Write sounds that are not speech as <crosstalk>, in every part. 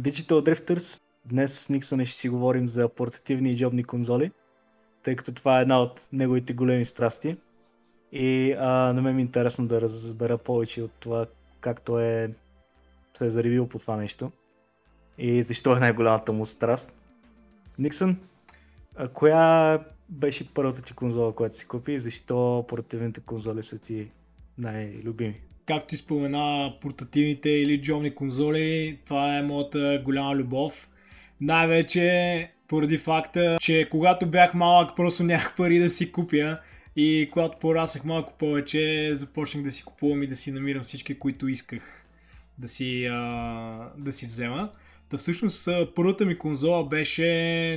Digital Drifters. Днес с Никсън ще си говорим за портативни и джобни конзоли, тъй като това е една от неговите големи страсти. И а, на мен ми е интересно да разбера повече от това как той е се е заривил по това нещо и защо е най-голямата му страст. Никсън, а коя беше първата ти конзола, която си купи и защо портативните конзоли са ти най-любими? Както ти спомена, портативните или джомни конзоли, това е моята голяма любов. Най-вече поради факта, че когато бях малък, просто нямах пари да си купя и когато порасах малко повече, започнах да си купувам и да си намирам всички, които исках да си, а, да си взема. Та всъщност първата ми конзола беше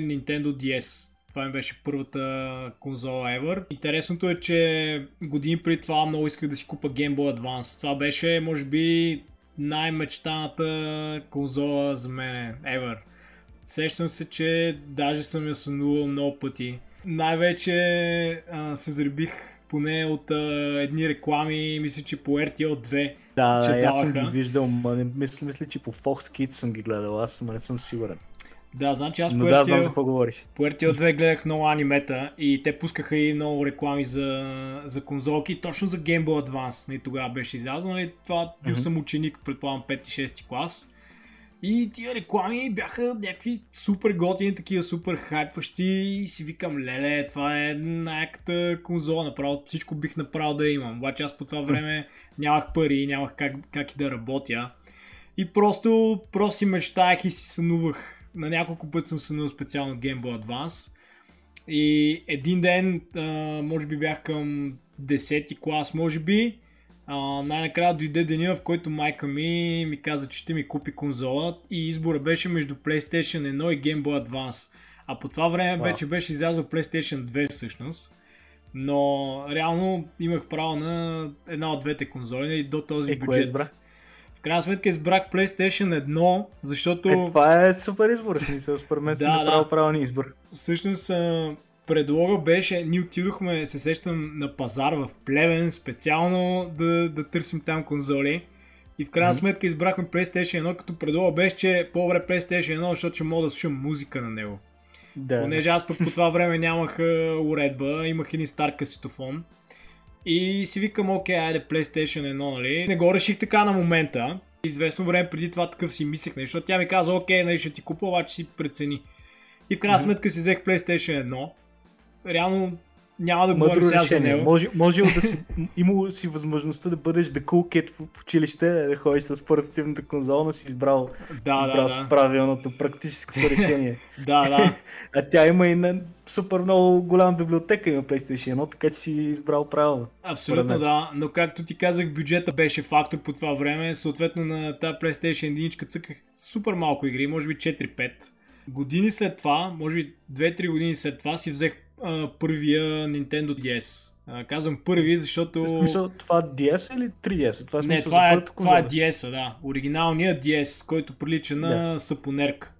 Nintendo DS. Това ми беше първата конзола ever. Интересното е, че години преди това много исках да си купа Game Boy Advance. Това беше, може би, най-мечтаната конзола за мен ever. Сещам се, че даже съм я сънувал много пъти. Най-вече а, се заребих поне от а, едни реклами, мисля, че по RTL 2. Да, че да, аз съм ги виждал, ма не, мисля, мисля, че по Fox Kids съм ги гледал, аз ма не съм сигурен. Да, знам, че аз Но по, да, знам за какво говориш. RTL 2 гледах много анимета и те пускаха и много реклами за, за конзолки, точно за Game Boy Advance. Нали, тогава беше излязъл, нали, това бил mm-hmm. съм ученик, предполагам 5-6 клас. И тия реклами бяха някакви супер готини, такива супер хайпващи и си викам, леле, това е най-яката конзола, направо всичко бих направил да имам. Обаче аз по това време <laughs> нямах пари, нямах как, как и да работя. И просто, просто си мечтаях и си сънувах. На няколко пъти съм сънувал специално Game Boy Advance. И един ден, а, може би бях към 10 клас, може би, а, най-накрая дойде деня, в който майка ми ми каза, че ще ми купи конзола и избора беше между PlayStation 1 и Game Boy Advance. А по това време wow. вече беше излязъл PlayStation 2 всъщност. Но реално имах право на една от двете конзоли и до този е, бюджет. Избра? В крайна сметка избрах PlayStation 1, защото... Е, това е супер избор, смисъл, според мен <laughs> да, си направил да. правилен избор. Всъщност, предлога беше, ние отидохме, се сещам, на пазар в Плевен специално да, да търсим там конзоли. И в крайна mm-hmm. сметка избрахме PlayStation 1, като предлога беше, че е по-добре PlayStation 1, защото ще мога да слушам музика на него. Да. Понеже аз пък по това време нямах уредба, имах един стар касетофон. И си викам, окей, айде PlayStation 1, нали? Не го реших така на момента. Известно време преди това такъв си мислех, защото тя ми каза, окей, нали, ще ти купа, обаче си прецени. И в крайна mm-hmm. сметка си взех PlayStation 1 реално няма да говорим сега за него. Може, може да си, имало си възможността да бъдеш the cool kid в училище, да ходиш с портативната конзола, но си избрал, да, избрал да, да. правилното практическото решение. <laughs> да, да. <laughs> а тя има и на супер много голяма библиотека има PlayStation 1, така че си избрал правилно. Абсолютно да, но както ти казах, бюджета беше фактор по това време, съответно на тази PlayStation 1 цъках супер малко игри, може би 4-5. Години след това, може би 2-3 години след това си взех а, първия Nintendo DS. А, казвам първи, защото... В смисъл, това DS или 3DS? Това е Не, това е, това е DS, да. Оригиналният DS, който прилича на да. сапонерка.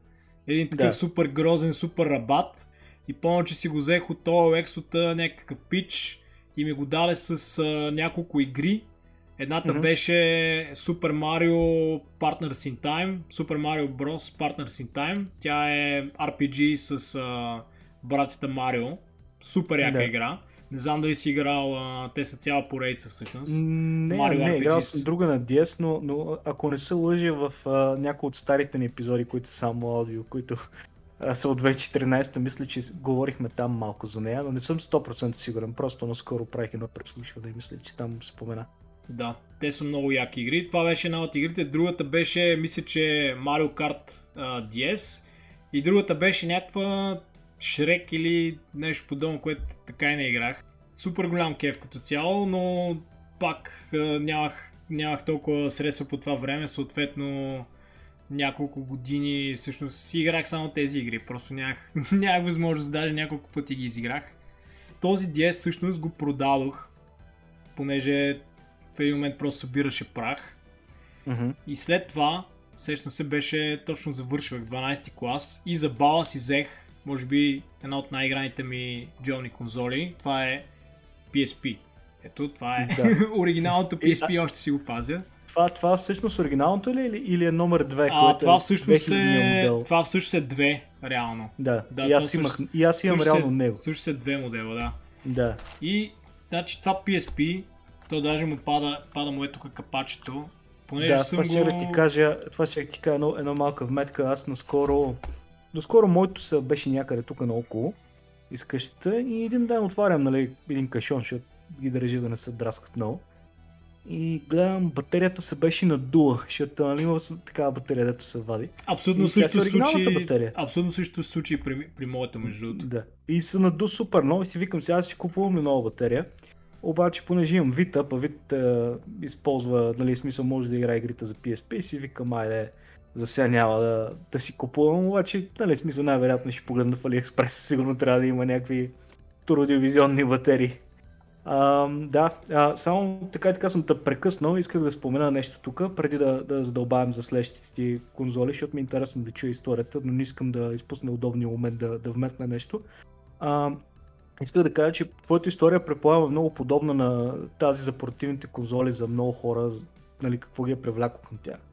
Един такъв да. супер грозен, супер рабат. И помня, че си го взех от OLX от някакъв пич и ми го даде с а, няколко игри. Едната mm-hmm. беше Super Mario Partners in Time, Super Mario Bros. Partners in Time. Тя е RPG с а, братята Марио супер яка да. игра. Не знам дали си играл, а, те са цяла поредица всъщност. Не, Mario не, играл съм друга на DS, но, но ако не се лъжи в а, някои от старите ни епизоди, които са само аудио, които а, са от 2014, мисля, че говорихме там малко за нея, но не съм 100% сигурен, просто наскоро правих едно преслушване и мисля, че там спомена. Да, те са много яки игри. Това беше една от игрите. Другата беше, мисля, че Mario Kart uh, DS. И другата беше някаква Шрек или нещо подобно, което така и не играх. Супер голям кеф като цяло, но пак нямах, нямах толкова средства по това време, съответно няколко години всъщност си играх само тези игри, просто нямах, <laughs> нямах възможност, даже няколко пъти ги изиграх. Този DS всъщност го продадох, понеже в един момент просто събираше прах. Mm-hmm. И след това, сещам се, беше точно завършвах 12 клас и за бала си взех може би една от най-играните ми джолни конзоли. Това е PSP. Ето, това е да. <laughs> оригиналното PSP, и, още си го пазя. Това, това всъщност оригиналното ли или, или е номер 2, А, което това е всъщност 2000 е, модел? това всъщност е две, реално. Да, Да, и, това аз имах, всъщност- и аз имам Всъщност реално е- него. Всъщност е две модела, да. Да. И, значи, това PSP, то даже му пада, пада му е тук капачето. Понеже Да, съм това ще го... да ти кажа, това ще ти кажа едно, една малка вметка. Аз наскоро, доскоро моето се беше някъде тук наоколо из къщата и един ден отварям нали, един кашон, защото ги държа да не се драскат много. И гледам, батерията се беше надула, защото нали, има такава батерия, дето се вади. Абсолютно И също оригиналната случай, батерия. абсолютно също случай при, при моята между другото. Да. И се наду супер много и си викам, сега си купувам ли нова батерия. Обаче, понеже имам Vita, па Vita е, използва, нали, смисъл може да играе игрите за PSP и си викам, айде, за сега няма да, да си купувам, обаче, нали, смисъл най-вероятно ще погледна в AliExpress, <laughs> сигурно трябва да има някакви туродивизионни батерии. А, да, а, само така и така съм те прекъснал, исках да спомена нещо тук, преди да, да задълбавим за следващите ти конзоли, защото ми е интересно да чуя историята, но не искам да изпусна удобния момент да, да вметна нещо. А, исках да кажа, че твоята история предполага много подобна на тази за портативните конзоли за много хора, нали, какво ги е привлякло към тях.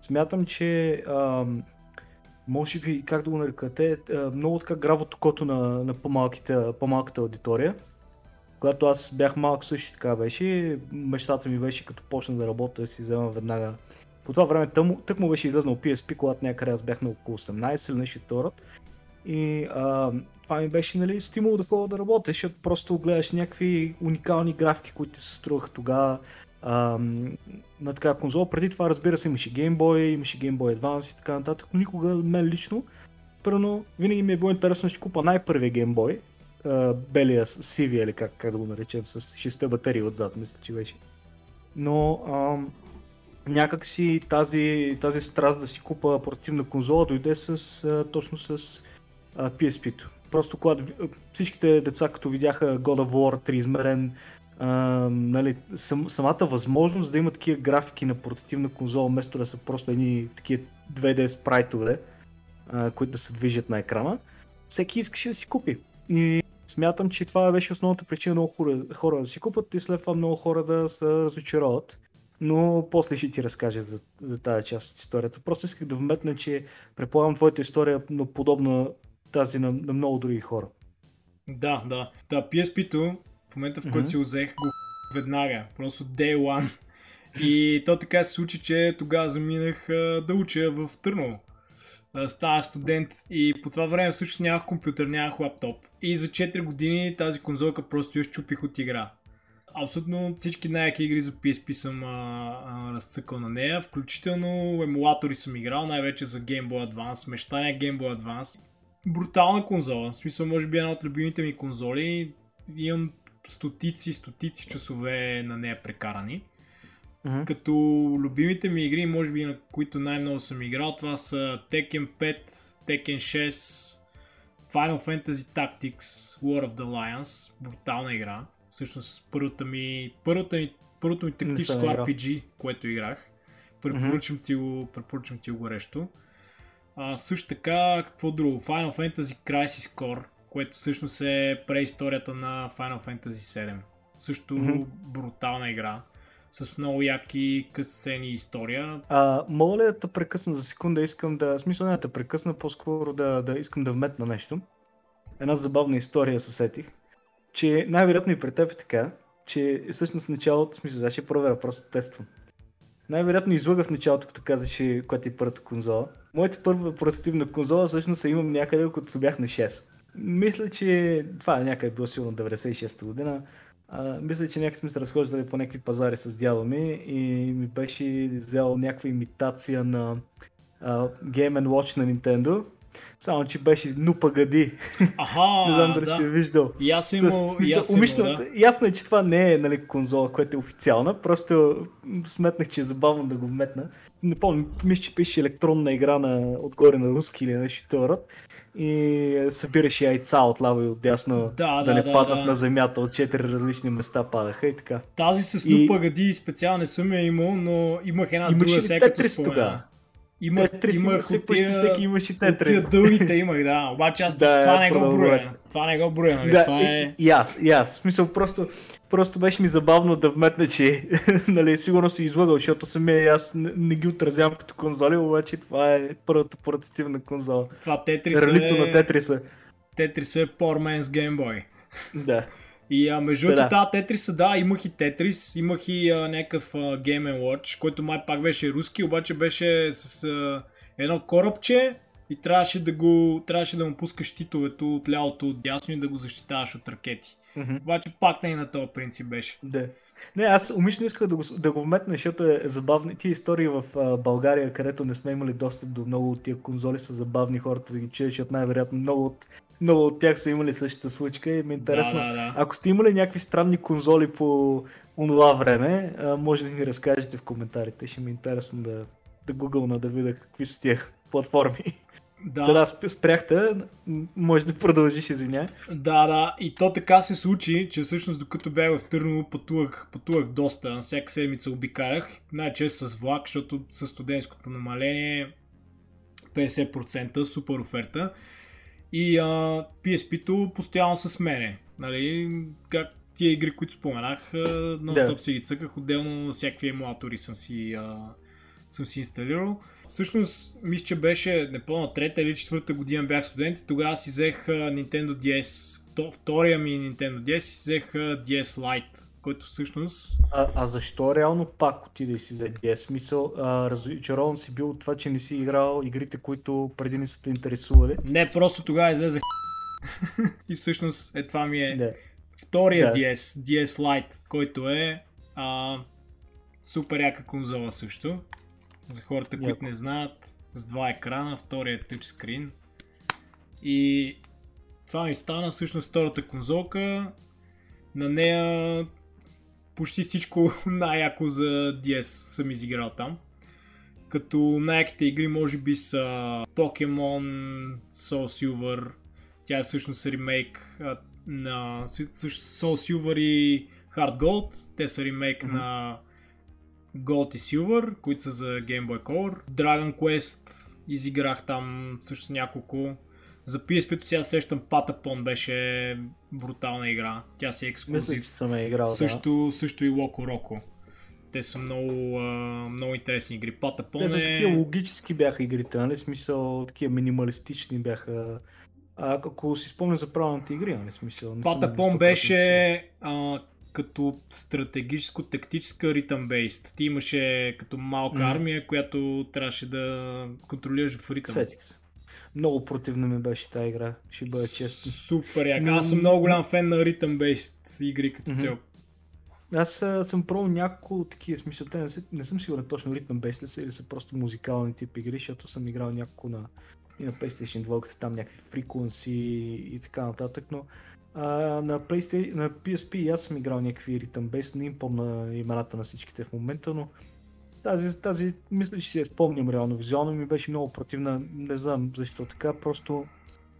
Смятам, че ам, може би, как да го нарека, те а, много така гравото кото на, на по-малките, по-малката аудитория. Когато аз бях малък също така беше, мечтата ми беше като почна да работя да си взема веднага. По това време тъм, тък му беше излезнал PSP, когато някъде аз бях на около 18 или нещо второ. И а, това ми беше нали, стимул да ходя да работя, защото просто гледаш някакви уникални графики, които се струваха тогава а, на така конзола. Преди това разбира се имаше Game Boy, имаше Game Boy Advance и така нататък, но никога мен лично, първо винаги ми е било интересно да си купа най-първия Game Boy, а, белия, сивия или как, как да го наречем, с 6 батерии отзад, мисля, че беше. Но ам, някак си тази, тази страст да си купа портативна конзола дойде с, а, точно с а, PSP-то. Просто когато а, всичките деца като видяха God of War триизмерен, а, нали, сам, самата възможност да има такива графики на портативна конзола, вместо да са просто едни такива 2D спрайтове, а, които да се движат на екрана, всеки искаше да си купи. И смятам, че това беше основната причина много хора, хора да си купат и след това много хора да се разочароват. Но после ще ти разкажа за, за тази част от историята. Просто исках да вметна, че предполагам твоята история е много подобна тази на, на много други хора. Да, да. Та PSP-то, в момента в който Мгм. си го взех, го веднага. Просто day one. И то така се случи, че тогава заминах а, да уча в Търново. Станах студент и по това време всъщност нямах компютър, нямах лаптоп. И за 4 години тази конзолка просто я щупих от игра. Абсолютно всички най-яки игри за PSP съм а, а, разцъкал на нея, включително емулатори съм играл, най-вече за Game Boy Advance, мечтания Game Boy Advance. Брутална конзола, в смисъл може би една от любимите ми конзоли. Имам стотици, стотици часове на нея прекарани. Мгм. Като любимите ми игри, може би на които най-много съм играл, това са Tekken 5, Tekken 6, Final Fantasy Tactics, War of the Lions, брутална игра. Всъщност първата ми, първата ми, първото ми тактическо. RPG, което играх. Препоръчвам ти го, препоръчвам ти го горещо. А, също така, какво друго? Final Fantasy Crisis Core, което всъщност е преисторията на Final Fantasy 7. Също Мгм. брутална игра. С много яки късцени история. А, мога ли да те прекъсна за секунда? Искам да, смисъл не да те прекъсна, по-скоро да, да искам да вметна нещо. Една забавна история се сетих, че най-вероятно и при теб е така, че всъщност в началото, смисъл, сега ще проверя, просто тествам. Най-вероятно излъга в началото, като казаше, която е първата конзола. Моята първа портативна конзола всъщност я имам някъде, като бях на 6. Мисля, че това е някъде било силно 96-та година. А, мисля, че някак сме се разхождали по някакви пазари с дядо ми и ми беше взел някаква имитация на а, Game Watch на Nintendo. Само, че беше нупагади. <laughs> Аха, не знам дали да. си я виждал. И аз съм С, имал, и имал, умишлено, да. Ясно е, че това не е нали, конзола, която е официална, просто сметнах, че е забавно да го вметна. Не помня, мисля, че пише електронна игра на, отгоре на руски или нещо род. И събираше яйца от лаво и от дясно Да, да, да, не да, падат да. на земята, от четири различни места падаха и така. Тази с И- Нупа Гади специално не съм я имал, но имах една Имаше друга сега като тогава? Има, Тетрис имах има, всеки, от тия- всеки имаше от тия Тетрис. дългите имах, да. Обаче аз <laughs> Да, това не го броя. продължавайте. Това не го броя, нали? Да, това и, е... и, аз, и аз. В смисъл, просто, просто беше ми забавно да вметна, че <laughs> нали, сигурно си излагал, защото самия и аз не, не ги отразявам като конзоли, обаче това е първата портативна конзола. Това Тетрис Релито е... на Тетриса. Тетрис е Poor Man's Game Boy. Да. И а, между другото, да. да. Тетриса, да, имах и Тетрис, имах и а, някакъв а, Game Watch, който май пак беше руски, обаче беше с а, едно корабче и трябваше да го, трябваше да му пускаш щитовето от лявото от дясно и да го защитаваш от ракети. Мгм. Обаче пак не на този принцип беше. Да. Не, аз умишлено исках да го, да го вметна, защото е забавно. Тия истории в а, България, където не сме имали достъп до много от тия конзоли, са забавни хората да ги чуят, защото най-вероятно много от, много от тях са имали същата случка и ми е интересно. Да, да, да. Ако сте имали някакви странни конзоли по онова време, може да ни разкажете в коментарите. Ще ми е интересно да, да гугълна да видя какви са тия <laughs> платформи. Да, сп- спряхте, може да продължиш, извиня. Да, да. И то така се случи, че всъщност докато бях в Търново пътувах, пътувах доста. Всяка седмица обикалях. Най-често с влак, защото с студентското намаление 50% супер оферта. И а, PSP-то постоянно с мене. Нали, как тия игри, които споменах, нон-стоп си ги цъках. Отделно всякакви емулатори съм си, а, съм си инсталирал. Всъщност, мисля, че беше не помня трета или четвърта година бях студент и тогава си взех Nintendo DS, вто- втория ми Nintendo DS си взех DS Lite, който всъщност... А, а защо реално пак отиде и си взе DS? Смисъл, а, разочарован си бил от това, че не си играл игрите, които преди не са те интересували. Не, просто тогава излезе <laughs> и всъщност е това ми е Да. втория Да. DS, DS Lite, който е а, супер яка конзола също. За хората, които Яко. не знаят, с два екрана, втория е тъчскрин. И това ми стана всъщност втората конзолка. На нея почти всичко <laughs> най-яко за DS съм изиграл там. Като най-яките игри може би са Pokemon Soul Silver. Тя е всъщност ремейк на Soul Silver и Hard Gold. Те са ремейк Мгм. на Gold и Silver, които са за Game Boy Color. Dragon Quest изиграх там също няколко. За PSP-то сега сещам Patapon беше брутална игра. Тя си е Мисля, ексклюзив. че съм я играл. Също, също и Локо Роко. Те са много, много интересни игри. Да. Patapon Те са е... такива логически бяха игрите, нали? Смисъл, такива минималистични бяха. А ако си спомня за правилните игри, нали? Смисъл, не 100% беше а, като стратегическо-тактическа ритъм бейст. Ти имаше като малка Мгм. армия, която трябваше да контролираш в ритъм. Сетих се. Много противна ми беше тази игра, ще бъда честен. Супер яка. Аз съм много голям фен на ритъм бейст игри като Мгм. цяло. Аз а, съм пробвал няколко такива смисъл. Те не, са, не съм сигурен точно ритъм бейс ли са или са просто музикални тип игри, защото съм играл няколко на, и на PlayStation 2, като там някакви фриквенси и така нататък, но а, на, PlayStation, на PSP аз съм играл някакви ритъм бейс, не им помня имената на всичките в момента, но тази, тази мисля, че си я спомням реално. Визуално ми беше много противна, не знам защо така, просто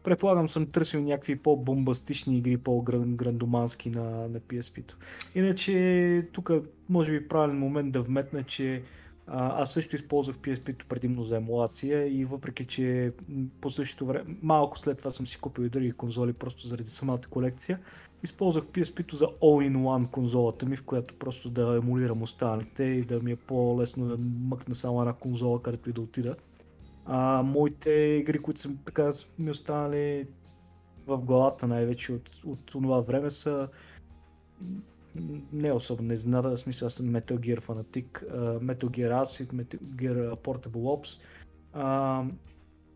предполагам съм търсил някакви по-бомбастични игри, по-грандомански на, на PSP-то. Иначе тук може би правилен момент да вметна, че а, аз също използвах PSP-то предимно за емулация и въпреки, че по същото време, малко след това съм си купил и други конзоли, просто заради самата колекция, използвах PSP-то за all-in-one конзолата ми, в която просто да емулирам останалите и да ми е по-лесно да мъкна само една конзола, където и да отида. А, моите игри, които са така ми останали в главата най-вече от, от това време са не особено изненада, в смисъл съм Metal Gear фанатик, uh, Metal Gear Acid, Metal Gear Portable Ops uh,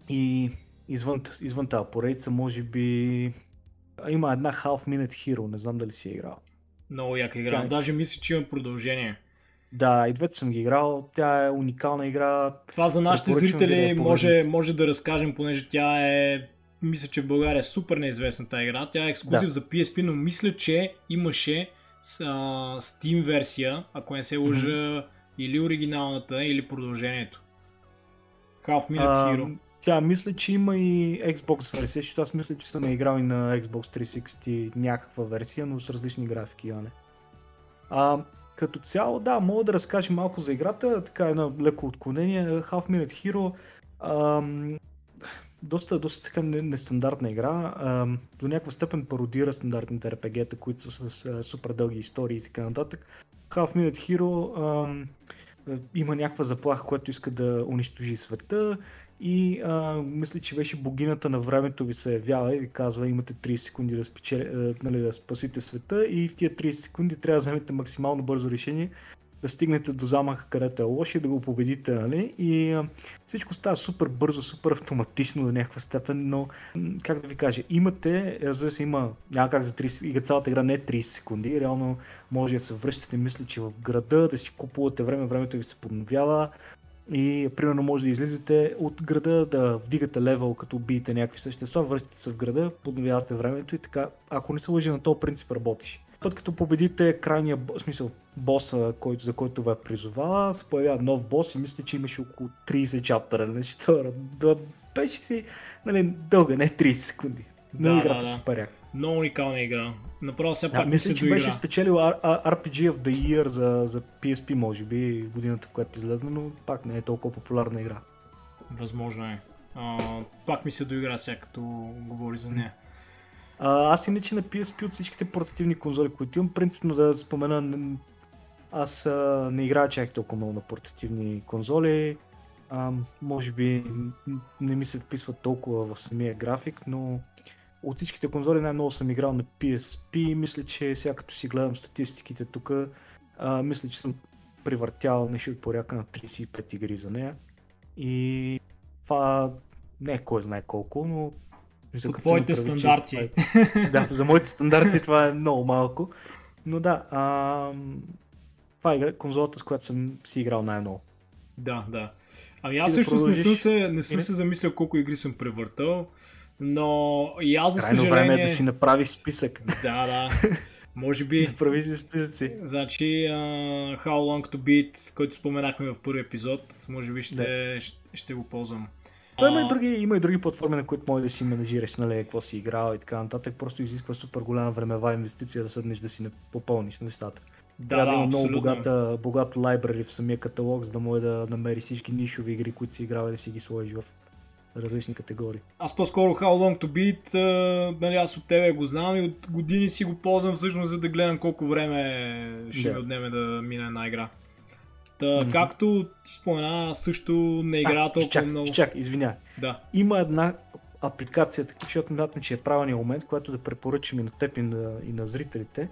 и извън, извън тази поредица може би има една Half Minute Hero, не знам дали си е играл. Много яка игра. Тя е- Даже мисля, че има продължение. Да, и двете съм ги играл, тя е уникална игра, Това за нашите да зрители я може, може да разкажем, понеже тя е мисля, че в България е супер неизвестна тази игра. Тя е ексклюзив Да. за PSP, но мисля, че имаше а, Steam версия, ако не се лъжа, или оригиналната, или продължението. Half Minute А, Hero. Тя мисля, че има и Xbox версия, защото аз мисля, че съм я играл и на Xbox 360 някаква версия, но с различни графики, не. А, като цяло, да, мога да разкажа малко за играта, така едно леко отклонение. Half Minute Hero, ам, доста, доста така нестандартна игра. Ам, до някаква степен пародира стандартните RPG-та, които са с а, супер дълги истории и така нататък. Half Minute Hero ам, има някаква заплаха, която иска да унищожи света и а, мисля, че беше богината на времето ви се явява и ви казва имате 30 секунди да, спечели, нали, да спасите света и в тия 30 секунди трябва да вземете максимално бързо решение да стигнете до замъка, където е лош и да го победите, нали? И а, всичко става супер бързо, супер автоматично до някаква степен, но как да ви кажа, имате, разбира се, има, няма как за 30, и цялата игра не е 30 секунди, реално може да се връщате, мисля, че в града, да си купувате време, времето ви се подновява, и примерно може да излизате от града, да вдигате левел, като убиете някакви същества, връщате се в града, подновявате времето и така, ако не се лъжи на този принцип работи. Път като победите крайния, в смисъл, боса, който, за който ви е призовала, се появява нов бос и мисля, че имаше около 30 чаптера. Нещо, <laughs> беше си нали, дълга, не 30 секунди. Но да, играта да, да. супер. Много уникална игра. Направо все пак да, мисля, че беше спечелил RPG of the Year за, за PSP, може би, годината в която излезна, но пак не е толкова популярна игра. Възможно е. А, пак ми се доигра сега, като говори за нея. А, аз иначе на PSP от всичките портативни конзоли, които имам, принципно да спомена, аз а, не играя чак толкова много на портативни конзоли. А, може би не ми се вписва толкова в самия график, но от всичките конзоли най-много съм играл на PSP. Мисля, че сега като си гледам статистиките тук, мисля, че съм привъртял нещо от порядка на 35 игри за нея. И това не е кой знае колко, но... По твоите стандарти. Е, да, за моите стандарти това е много малко. Но да, а, това е конзолата, с която съм си играл най-много. Да, да. Ами аз също да не съм се, не съм се замислял колко игри съм превъртал. Но и аз за Крайно съжаление... време е да си направи списък. Да, да. <laughs> Може би... Прави си списъци. Значи uh, How Long to Beat, който споменахме в първи епизод, може би ще, да. ще, ще го ползвам. Но има, и други, има и други платформи, на които може да си менажираш, нали, какво си играл и така нататък. Просто изисква супер голяма времева инвестиция да седнеш да си не попълниш нещата. Да, Трябва да, да има много богата, богато лайбрари в самия каталог, за да може да намери всички нишови игри, които си играл и да си ги сложиш в различни категории. Аз по-скоро How Long to Beat, а, нали, аз от тебе го знам и от години си го ползвам всъщност за да гледам колко време ще да. ми отнеме да мине една игра. Та, mm-hmm. както ти спомена, също не игра а, толкова чак, много. Чак, извиня. Да. Има една апликация, така защото мятам, че е правилният момент, която да препоръчам и на теб и на, и на зрителите.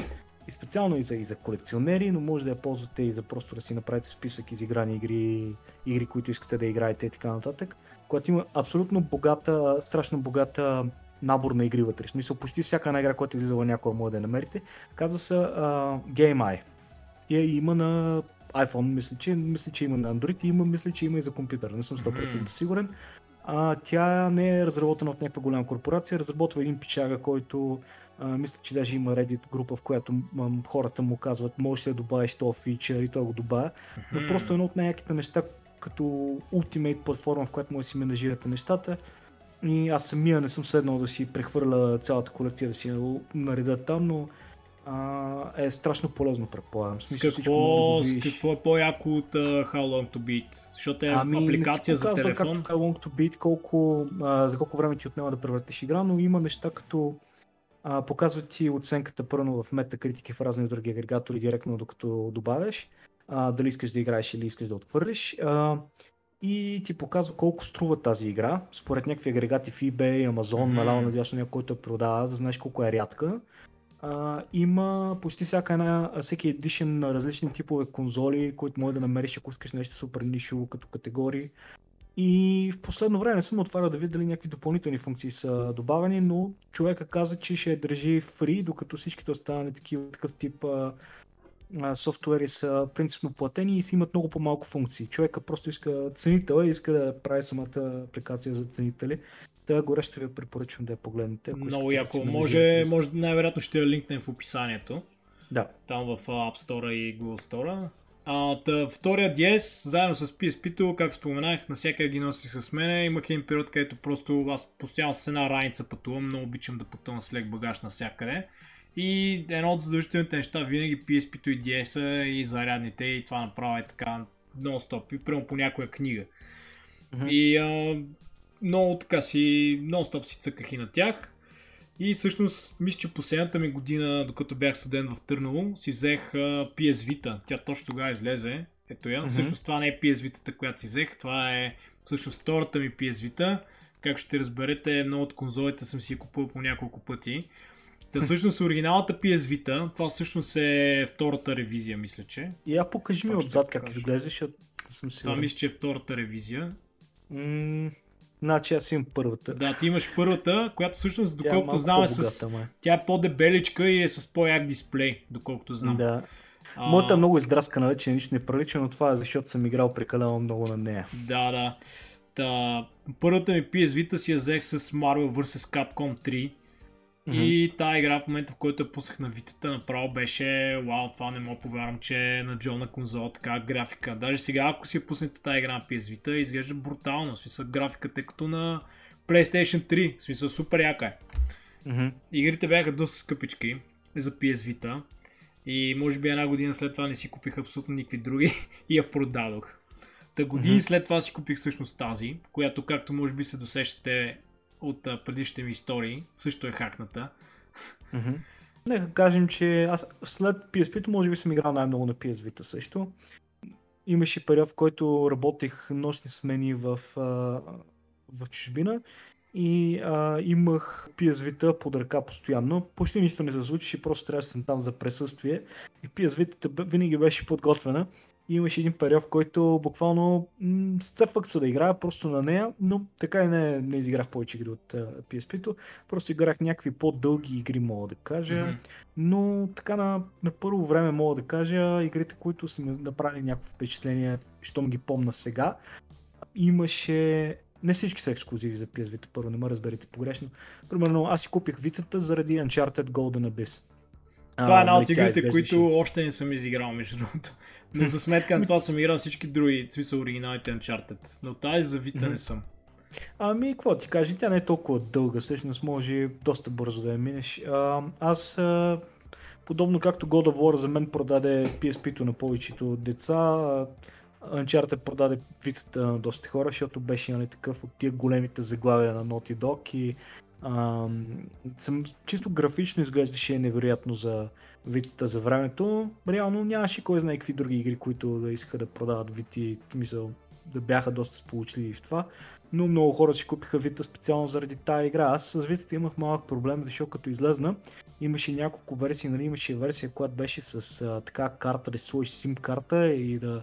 И специално и за, и за колекционери, но може да я ползвате и за просто да си направите списък изиграни игри, игри, които искате да играете и така нататък която има абсолютно богата, страшно богата набор на игри вътре. Смисъл, почти всяка една игра, която е излизала някоя може да я намерите. Казва се uh, GameEye. И има на iPhone, мисля че, мисля, че има на Android и има, мисля, че има и за компютър. Не съм 100% mm. сигурен. А, тя не е разработена от някаква голяма корпорация, разработва един пичага, който а, мисля, че даже има Reddit група, в която а, хората му казват, можеш да добавиш този фичър и той го добавя. Mm-hmm. Но просто едно от най-яките неща, като Ultimate платформа, в която може да си менажирате нещата. И аз самия не съм седнал да си прехвърля цялата колекция, да си нареда там, но а, е страшно полезно, предполагам. С какво, да с какво е по-яко от uh, How Long to Beat? Защото е ами, апликация за телефон. Както How Long to Beat, колко, а, за колко време ти отнема да превъртиш игра, но има неща като а, показват ти оценката първо в метакритики в разни други агрегатори директно докато добавяш а, дали искаш да играеш или искаш да отхвърлиш. А, и ти показва колко струва тази игра, според някакви агрегати в eBay, Amazon, mm-hmm. наляво надясно някой, който я продава, за да знаеш колко е рядка. А, има почти всяка една, всеки едишен на различни типове конзоли, които може да намериш, ако искаш нещо супер нишово като категории. И в последно време съм отварял да видя дали някакви допълнителни функции са добавени, но човека каза, че ще държи фри, докато всичките останали такива такъв тип софтуери са принципно платени и си имат много по-малко функции. Човека просто иска ценител и иска да прави самата апликация за ценители. Да, горещо ви препоръчвам да я погледнете. Ако много яко. Да може, може, най-вероятно ще я линкнем в описанието. Да. Там в App Store и Google Store. А, тъ, втория DS, заедно с PSP-то, как споменах, навсякъде ги носих с мене. Имах един период, където просто аз постоянно с една раница пътувам, много обичам да пътувам с лек багаж навсякъде. И едно от задължителните неща винаги PSP-то и DS-а и зарядните и това направо е така нон-стоп и прямо по някоя книга. Mm-hmm. И а, много така си, нон-стоп си цъках и на тях. И всъщност, мисля, че последната ми година, докато бях студент в Търново, си взех uh, PS Vita. Тя точно тогава излезе. Ето я. Mm-hmm. Всъщност това не е PS Vita, която си взех. Това е всъщност втората ми PS Vita. Как ще разберете, много от конзолите съм си купил по няколко пъти. Та всъщност оригиналната PS Vita, това всъщност е втората ревизия, мисля, че. И я покажи ми отзад как изглежда, защото съм сигурен. Това мисля, че е втората ревизия. М- Значи аз имам първата. Да, ти имаш първата, която всъщност, доколкото е знам, е с... тя е по-дебеличка и е с по-як дисплей, доколкото знам. Да. А... Моята е много издраскана, вече нищо не прилича, но това е защото съм играл прекалено много на нея. Да, да. Та, първата ми PS Vita си я взех с Marvel vs. Capcom 3. Mm-hmm. И тази игра в момента, в който я пуснах на витата, направо беше вау, това не мога повярвам, че е на Джона конзола така графика. Даже сега, ако си пуснете тази игра на PS Vita, изглежда брутално. В смисъл графиката е като на PlayStation 3. В смисъл супер яка е. Mm-hmm. Игрите бяха доста скъпички за PS Vita. И може би една година след това не си купих абсолютно никакви други <laughs> и я продадох. Та години mm-hmm. след това си купих всъщност тази, която както може би се досещате от а, предишните ми истории, също е хакната. Mm-hmm. Нека кажем, че аз след PSP-то може би съм играл най-много на PS Vita също. Имаше период, в който работех нощни смени в, а, в чужбина и а, имах PS Vita под ръка постоянно. Почти нищо не се случи, просто трябва да съм там за присъствие. И PS Vita винаги беше подготвена имаше един период, в който буквално м- сцъфвах се да играя просто на нея, но така и не, не изиграх повече игри от uh, PSP-то. Просто играх някакви по-дълги игри, мога да кажа. Mm-hmm. Но така на, на първо време мога да кажа, игрите, които са ми направили някакво впечатление, щом ги помна сега, имаше не всички са ексклюзиви за PS Vita, първо не ме разберете погрешно. Примерно аз си купих Vita заради Uncharted Golden Abyss. Това е една от игрите, които още не съм изиграл, между другото. Но за сметка на това съм играл всички други, в смисъл оригиналите Uncharted. Но тази за Vita не съм. Ами, какво ти кажа, тя не е толкова дълга, всъщност може доста бързо да я минеш. А, аз, а, подобно както God of War за мен продаде PSP-то на повечето деца, Uncharted продаде витата на доста хора, защото беше нали, такъв от тия големите заглавия на Naughty Dog и а, съм, чисто графично изглеждаше невероятно за витата за времето. Реално нямаше кой знае какви други игри, които да искаха да продават вити, мисъл, да бяха доста сполучливи в това. Но много хора си купиха Вита специално заради тази игра. Аз с Витата имах малък проблем, защото като излезна имаше няколко версии, нали, имаше версия, която беше с а, така карта, да сложиш сим карта и да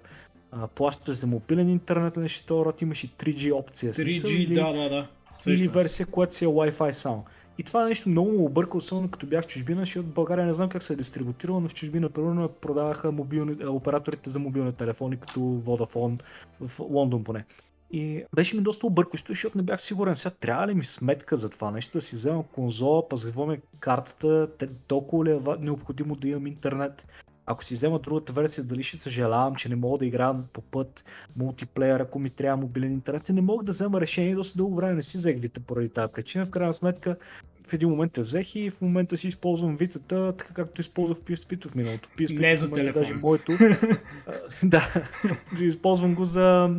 а, плащаш за мобилен интернет, нещо, имаше 3G опция. 3G, смисъл, или... да, да, да. Или версия, която си е Wi-Fi само. И това нещо много му обърка, особено като бях в чужбина, защото в България не знам как се е дистрибутирало, но в чужбина примерно продаваха мобилни, е, операторите за мобилни телефони, като Vodafone в Лондон поне. И беше ми доста объркващо, защото не бях сигурен сега трябва ли ми сметка за това нещо, да си взема конзола, пазиваме картата, толкова ли е необходимо да имам интернет. Ако си взема другата версия, дали ще съжалявам, че не мога да играя по път мултиплеер, ако ми трябва мобилен интернет, не мога да взема решение, доста дълго време не си взех Вита поради тази причина. В крайна сметка в един момент те взех и в момента си използвам Витата, така както използвах PSP в миналото. PSP не за телефон. Даже моето, <laughs> да, <laughs> използвам го за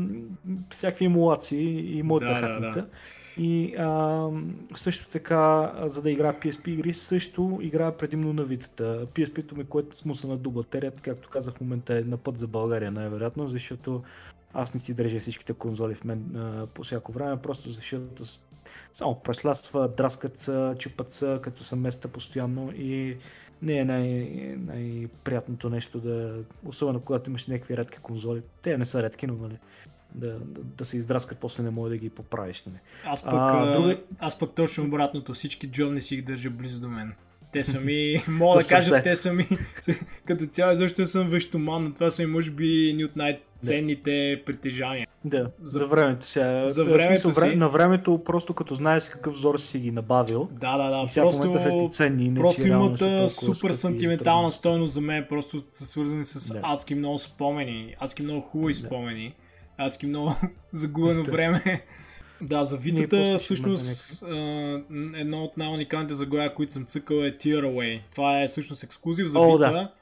всякакви емулации и моята да, хакната. Да, да. И а, също така, за да играя PSP игри, също играя предимно на витата. PSP-то ми, което му са на до батерията, както казах в момента е на път за България най-вероятно, защото аз не си държа всичките конзоли в мен а, по всяко време, просто защото само прашляства, драскат се, чупат се, като съм места постоянно и не е най- най-приятното нещо да, особено когато имаш някакви редки конзоли. Те не са редки, но нали, да, да, да се издраскат, после не може да ги поправиш. Нали. Аз, пък, а, друга... аз пък точно обратното. Всички джобни си ги държа близо до мен. Те са ми, <laughs> мога да кажа, те са ми, <laughs> като цяло, защо съм вещоман, но това са ми, може би, ни от най-ценните притежания. Да, за, за времето сега. За времето смисъл, си. На времето, просто като знаеш какъв взор си ги набавил. Да, да, да. И сега просто, в момента са ти ценни. Не, просто имат супер сантиментална стойност за мен, просто са свързани с да. адски много спомени, адски много хубави да. спомени, адски много <laughs> загубено време. Да, за Витата всъщност едно от най-уникалните заглавия, които съм цъкал е Tearaway. Това е всъщност ексклюзив за О, Vita. Да.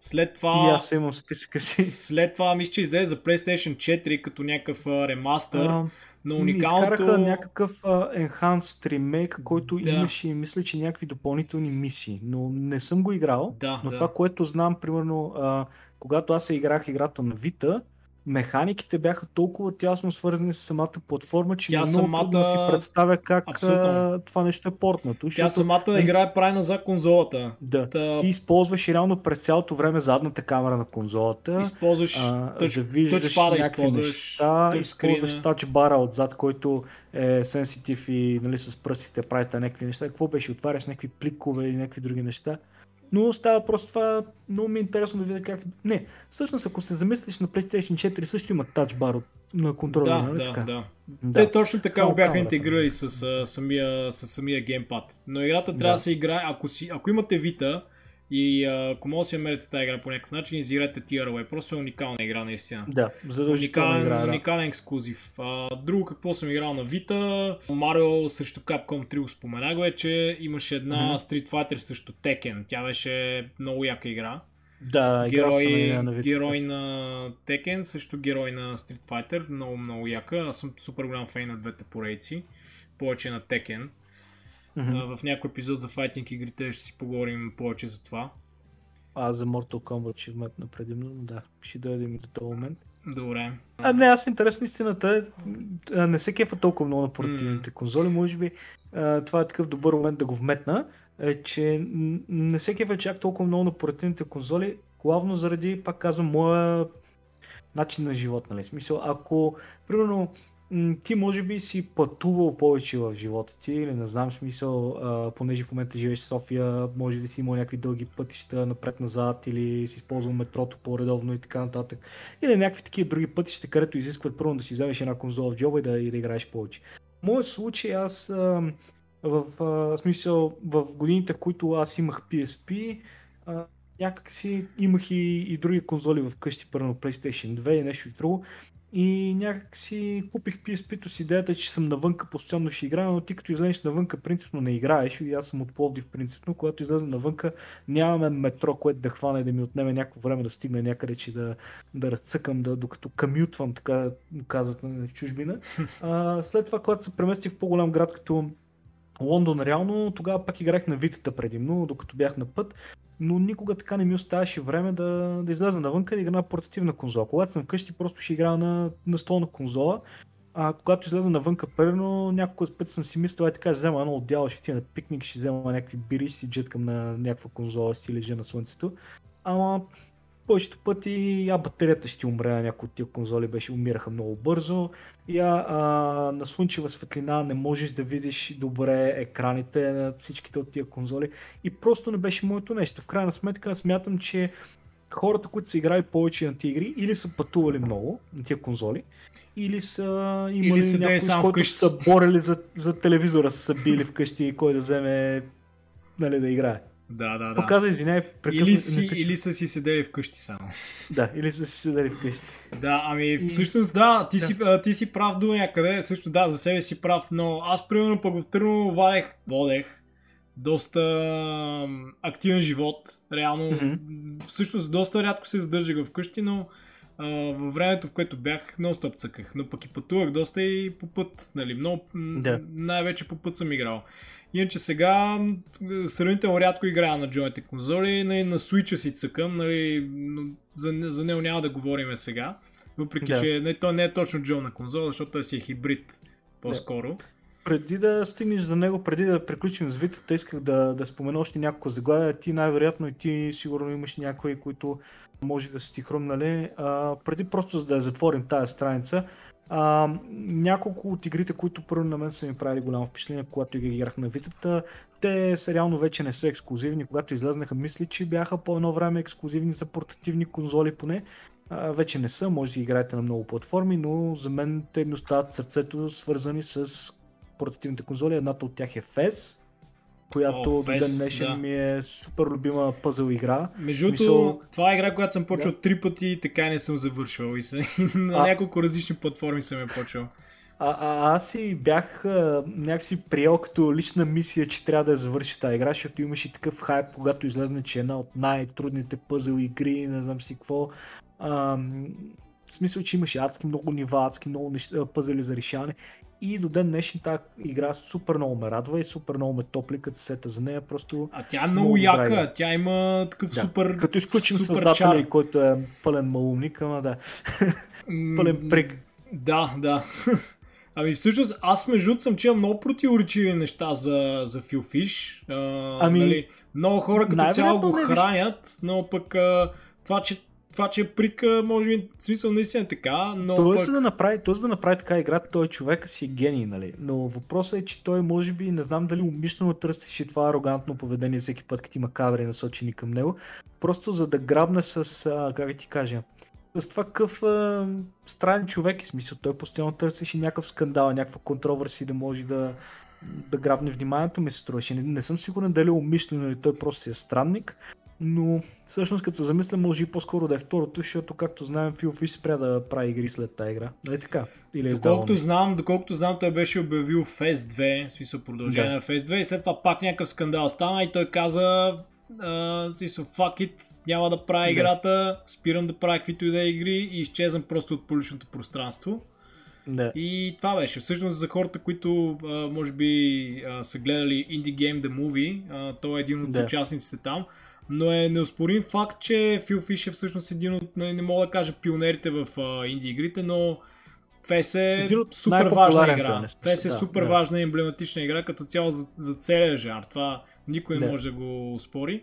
След това... И аз имам списъка си. След това мисля, че излезе за PlayStation 4 като някакъв ремастър. А, но уникалното... Изкараха някакъв uh, Enhanced Remake, който да. имаше, мисля, че някакви допълнителни мисии. Но не съм го играл. Да, но да. това, което знам, примерно, uh, когато аз играх играта на Vita, механиките бяха толкова тясно свързани с самата платформа, че Тя много самата... трудно да си представя как Абсолютно. това нещо е портнато. Тя самата е... играе правилно за конзолата. Да. Та... Ти използваш реално през цялото време задната камера на конзолата. Използваш а, тъч, завиждаш някакви използваш, неща, използваш тачбара отзад, който е сенситив и нали, с пръстите правите някакви неща. Какво беше? Отваряш някакви пликове и някакви други неща. Но става просто това, много ми е интересно да видя как... Не, всъщност ако се замислиш на PlayStation 4 също има тачбар на контрола, да, нали да, така? Да. да. Те точно така го бяха интегрирали с, с, самия, с самия геймпад. Но играта трябва да, да се играе, ако, си, ако имате Vita, и ако може да си намерите тази игра по някакъв начин, изиграйте TRW. Просто е уникална игра, наистина. Да, задължителна уникален, игра. Да. Уникален ексклюзив. А, друго какво съм играл на Vita, Марио срещу Capcom 3 спомена го е, че имаше една mm-hmm. Street Fighter срещу Tekken. Тя беше много яка игра. Да, герой, на, на герой на Tekken срещу герой на Street Fighter. Много, много яка. Аз съм супер голям фейн на двете порейци. Повече на Tekken. Mm-hmm. В някой епизод за файтинг игрите ще си поговорим повече за това. А за Mortal Kombat ще вметна предимно, да, ще дойдем до този момент. Добре. А, не, аз в интерес на истината не се кефа толкова много на портативните mm. конзоли, може би това е такъв добър момент да го вметна, е, че не се кефа чак толкова много на портативните конзоли, главно заради, пак казвам, моя начин на живот, нали? Смисъл, ако, примерно, ти може би си пътувал повече в живота ти, или не знам смисъл, а, понеже в момента живееш в София, може да си имал някакви дълги пътища напред-назад, или си използвал метрото по-редовно и така нататък. Или някакви такива други пътища, където изискват първо да си вземеш една конзола в джоба и да, и да играеш повече. В моят случай аз а, в а, смисъл в годините, в които аз имах PSP, а, някак си имах и, и други конзоли в къщи, първо PlayStation 2 и нещо друго. И някак си купих PSP-то с идеята, че съм навънка, постоянно ще играя, но ти като излезеш навънка, принципно не играеш. И аз съм от Пловдив принципно, когато излезе навънка, нямаме метро, което да хване, да ми отнеме някакво време да стигне някъде, че да, да разцъкам, да, докато камютвам, така казват в чужбина. А, след това, когато се преместих в по-голям град, като Лондон реално, тогава пак играх на Витата предимно, докато бях на път но никога така не ми оставаше време да, да изляза навънка и да игра на портативна конзола. Когато съм вкъщи, просто ще играя на, на столна конзола. А когато излеза навънка, първо, няколко пъти съм си мислил, така, ще взема едно отдяла, ще отида на пикник, ще взема някакви бири, ще си джеткам на някаква конзола, си лежа на слънцето. Ама повечето пъти я батерията ще умре на някои от тия конзоли, беше умираха много бързо. Я а, на слънчева светлина не можеш да видиш добре екраните на всичките от тия конзоли и просто не беше моето нещо. В крайна сметка смятам, че хората, които са играли повече на тия игри, или са пътували много на тия конзоли, или са имали или са някой, с който са борели за, за телевизора, са били вкъщи и кой да вземе нали, да играе. Да, да, да. Показа, извиняй, прекъсна. Или, си, или са си седели вкъщи само. Да, или са си седели вкъщи. Да, ами всъщност да, ти, да. Си, ти си прав до някъде, също да, за себе си прав, но аз примерно пък в Търново валех, водех доста активен живот, реално, mm-hmm. всъщност доста рядко се задържах вкъщи, но а, във времето, в което бях, много стоп цъках, но пък и пътувах доста и по път, нали, много, да. най-вече по път съм играл. Иначе сега сравнително рядко играя на джойните конзоли, нали, на Switch си цъкам, нали, за, за него няма да говорим сега. Въпреки, да. че не, нали, той не е точно джой на конзола, защото той си е хибрид по-скоро. Да. Преди да стигнеш за него, преди да приключим с Витата, исках да, да спомена още няколко заглавия. Ти най-вероятно и ти сигурно имаш някои, които може да си хрумнали. А, преди просто за да затворим тази страница, а, няколко от игрите, които първо на мен са ми правили голямо впечатление, когато ги играх на Витата, те сериално вече не са ексклюзивни. Когато излезнаха, мисли, че бяха по едно време ексклюзивни за портативни конзоли поне. Вече не са, може да играете на много платформи, но за мен те ми остават сърцето свързани с портативните конзоли. Едната от тях е FES, която О, до ден днешен да. ми е супер любима пъзъл игра. Между Мисъл... това е игра, която съм почвал да. три пъти и така не съм завършвал. И, съм, <laughs> на а... няколко различни платформи съм я почвал. а, а, аз си бях а, някакси приел като лична мисия, че трябва да я завърши тази игра, защото имаше такъв хайп, когато излезне, че е една от най-трудните пъзел игри, не знам си какво. А, в смисъл, че имаше адски много нива, адски много неща, пъзели за решаване. И до ден днешен тази игра супер много ме радва и супер много ме топли, като сета за нея. Просто а тя е много, много яка, игра. тя има такъв да. супер. Като изключим създателя, който е пълен малумник, ама да. пълен прик. Да, да. <laughs> Ами всъщност аз между съм чел много противоречиви неща за, за. А, ами, нали, много хора като цяло го хранят, но пък а, това, че това, че е прика, може би, смисъл наистина е така, но... Той, пък... за да направи, той за да направи така игра, той човека си е гений, нали? Но въпросът е, че той може би, не знам дали умишлено търсеше това арогантно поведение всеки път, като има камери насочени към него, просто за да грабне с, а, как ти кажа, с това какъв а, странен човек и смисъл. Той постоянно търсеше някакъв скандал, някаква контроверси да може да, да грабне вниманието ми се струваше. Не, не съм сигурен дали е умишлено или той просто си е странник, но всъщност като се замисля, може и по-скоро да е второто, защото както знаем, Фил Фиш спря да прави игри след тази игра. Нали така? Или е доколкото, знам, доколкото знам, той беше обявил Fest 2, в смисъл продължение да. на Fest 2 и след това пак някакъв скандал стана и той каза uh, смисъл, fuck it, няма да правя да. играта, спирам да правя каквито и да е игри и изчезвам просто от публичното пространство. Да. И това беше. Всъщност за хората, които а, може би а, са гледали Indie Game The Movie, а, той е един от да. участниците там, но е неоспорим факт, че Фил Фиш е всъщност един от, не, не мога да кажа пионерите в а, инди игрите, но FES е супер важна игра. FES е да, супер да. важна и емблематична игра като цяло за, за целия жанр. Това никой не може да го спори.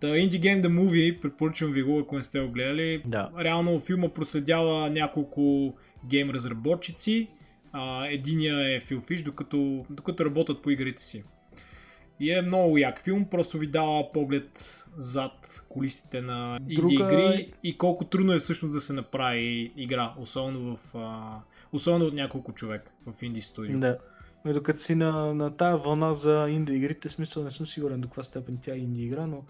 Та Indie Game The Movie, препоръчвам ви го, ако не сте го гледали. Да. Реално филма проследява няколко гейм разработчици. А, единия е Фил Фиш, докато, докато работят по игрите си. И е много як филм, просто ви дава поглед зад колисите на Друга... инди игри и колко трудно е всъщност да се направи игра, особено, в, а, особено от няколко човек в инди студио. Да. Но докато си на, на тая вълна за инди игрите, смисъл не съм сигурен до каква степен тя е инди игра, но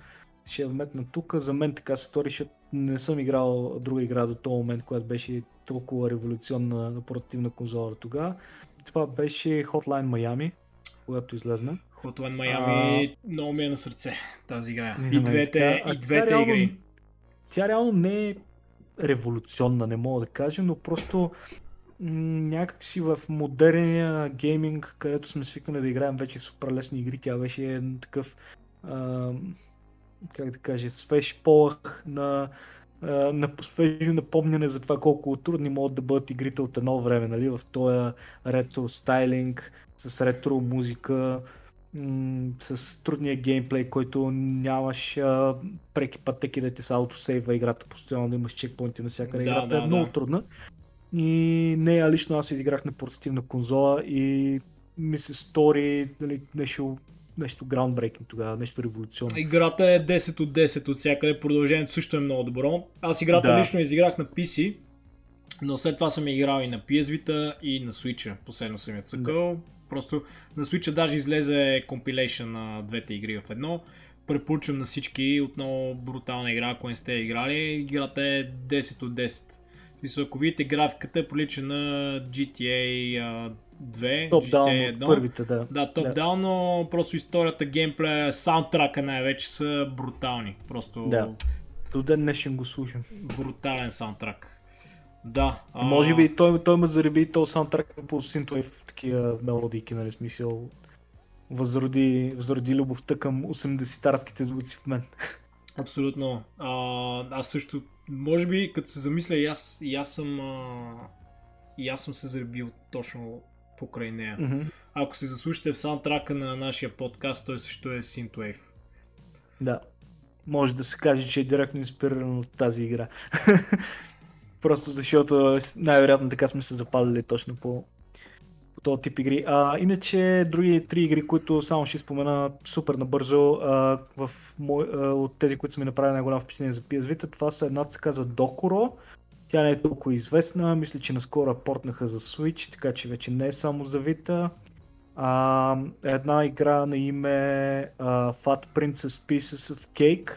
ще я вметна тук. За мен така се стори, защото не съм играл друга игра до този момент, която беше толкова революционна на портативна конзола тогава. Това беше Hotline Miami, когато излезна. Hotline Miami а... много ми е на сърце тази игра. И двете, и двете тя, игри. Реално, тя реално не е революционна, не мога да кажа, но просто някакси в модерния гейминг, където сме свикнали да играем вече супер лесни игри, тя беше такъв а, как да кажа, свеж полъх на, на свежо напомняне за това колко трудни могат да бъдат игрите от едно време, нали, в този ретро стайлинг, с ретро музика, м- с трудния геймплей, който нямаш а, преки пътеки да ти се аутосейва играта, постоянно да имаш чекпоинти на всяка да, играта да, е много да. трудна. И нея лично аз изиграх на портативна конзола и ми се стори нали, нещо нещо groundbreaking тогава, нещо революционно. Играта е 10 от 10 от всякъде, продължението също е много добро. Аз играта да. лично изиграх на PC, но след това съм играл и на PS Vita и на Switch. Последно съм я цъкал. Да. Просто на Switch даже излезе compilation на двете игри в едно. Препоръчвам на всички, отново брутална игра, ако не сте играли. Играта е 10 от 10. Мисля, ако видите графиката, прилича на GTA 2, GTA 1. Първите, да. Да, топ-даун, да. но просто историята, геймплея, саундтрака най-вече са брутални. Просто... Да. До ден днешен го слушам. Брутален саундтрак. Да. А... Може би той, той ме зареби този саундтрак по в такива мелодийки, нали смисъл. Възроди, възроди любовта към 80-тарските звуци в мен. Абсолютно. А, аз също, може би, като се замисля, и аз, и аз съм а, и аз съм се заребил точно покрай нея. Mm-hmm. Ако се заслушате в саундтрака на нашия подкаст, той също е Synthwave. Да. Може да се каже, че е директно инспириран от тази игра. <laughs> Просто защото най-вероятно така сме се запалили точно по, по този тип игри. А, иначе други три игри, които само ще спомена супер набързо а, в мой, а, от тези, които са ми направили най-голямо впечатление за PS Vita, това са едната се казва Dokuro, тя не е толкова известна, мисля, че наскоро портнаха за Switch, така че вече не е само за Vita. А, една игра на име uh, Fat Princess Pieces of Cake.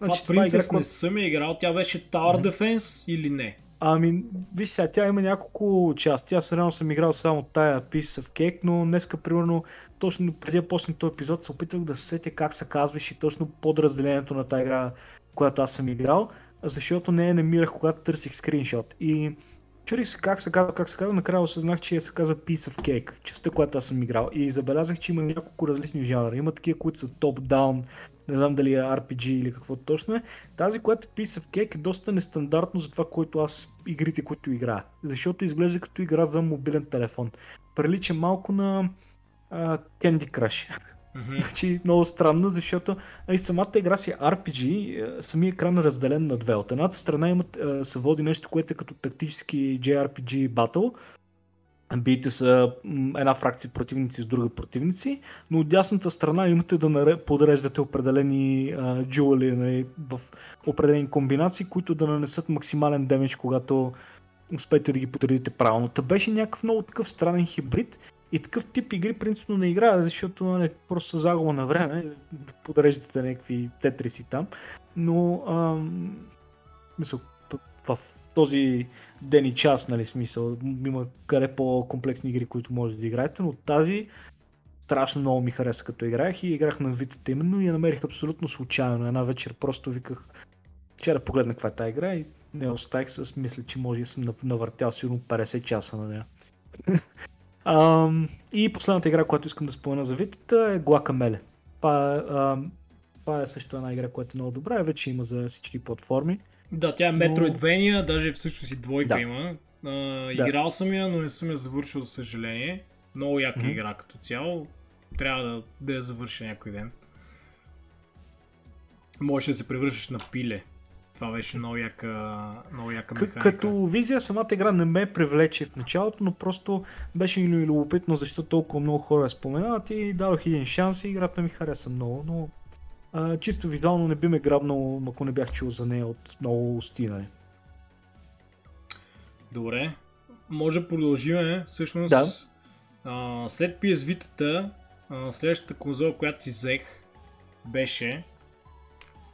Значи, Fat Princess игра, не съм играл, тя беше Tower mm-hmm. Defense или не? Ами, виж сега, тя има няколко части. Аз реално съм играл само тая Piece of Cake, но днеска, примерно, точно преди да почне този епизод, се опитвах да се сетя как се казваш и точно подразделението на тази игра, която аз съм играл, защото не я намирах, когато търсих скриншот. И чурих се как се казва, как се казва, накрая осъзнах, че се казва Piece of Cake, частта, която аз съм играл. И забелязах, че има няколко различни жанра. Има такива, които са топ-даун, не знам дали е RPG или какво точно е. Тази, която е Piece of Cake е доста нестандартно за това, което аз игрите, които играя. Защото изглежда като игра за мобилен телефон. Прилича малко на uh, Candy Crush. Mm-hmm. Много странно, защото и самата игра си е RPG, самия екран е разделен на две. От едната страна имат, се води нещо, което е като тактически JRPG батъл, биите са една фракция противници с друга противници, но от дясната страна имате да подреждате определени джуали нали, в определени комбинации, които да нанесат максимален демидж, когато успеете да ги подредите правилно. Та беше някакъв много такъв странен хибрид и такъв тип игри принципно не играя, защото нали, просто са загуба на време, да подреждате някакви тетриси там, но ам, мисъл, в този ден и час, нали, смисъл. Има къде по-комплексни игри, които може да играете, но тази страшно много ми хареса като играх и играх на витата именно и я намерих абсолютно случайно. Една вечер просто виках, че да погледна каква е тази игра и не оставих с мисля, че може да съм навъртял сигурно 50 часа на нея. Um, и последната игра, която искам да спомена за витата е Guacamele. Това, uh, това е също една игра, която е много добра и вече има за всички платформи. Да, тя е Metroidvania, но... даже всъщност и двойка да. има. А, играл да. съм я, но не съм я завършил, за съжаление. Много яка mm-hmm. игра като цяло. Трябва да, да я завърша някой ден. Можеш да се превръщаш на пиле. Това беше много яка, много яка механика. Като визия самата игра не ме привлече в началото, но просто беше ми любопитно защо толкова много хора я споменават и дадох един шанс и играта ми хареса много, но а, чисто визуално не би ме грабнал, ако не бях чул за нея от много усти, нали. Добре. Може да продължим, всъщност. Да. А, след PS Vita, следващата конзола, която си взех, беше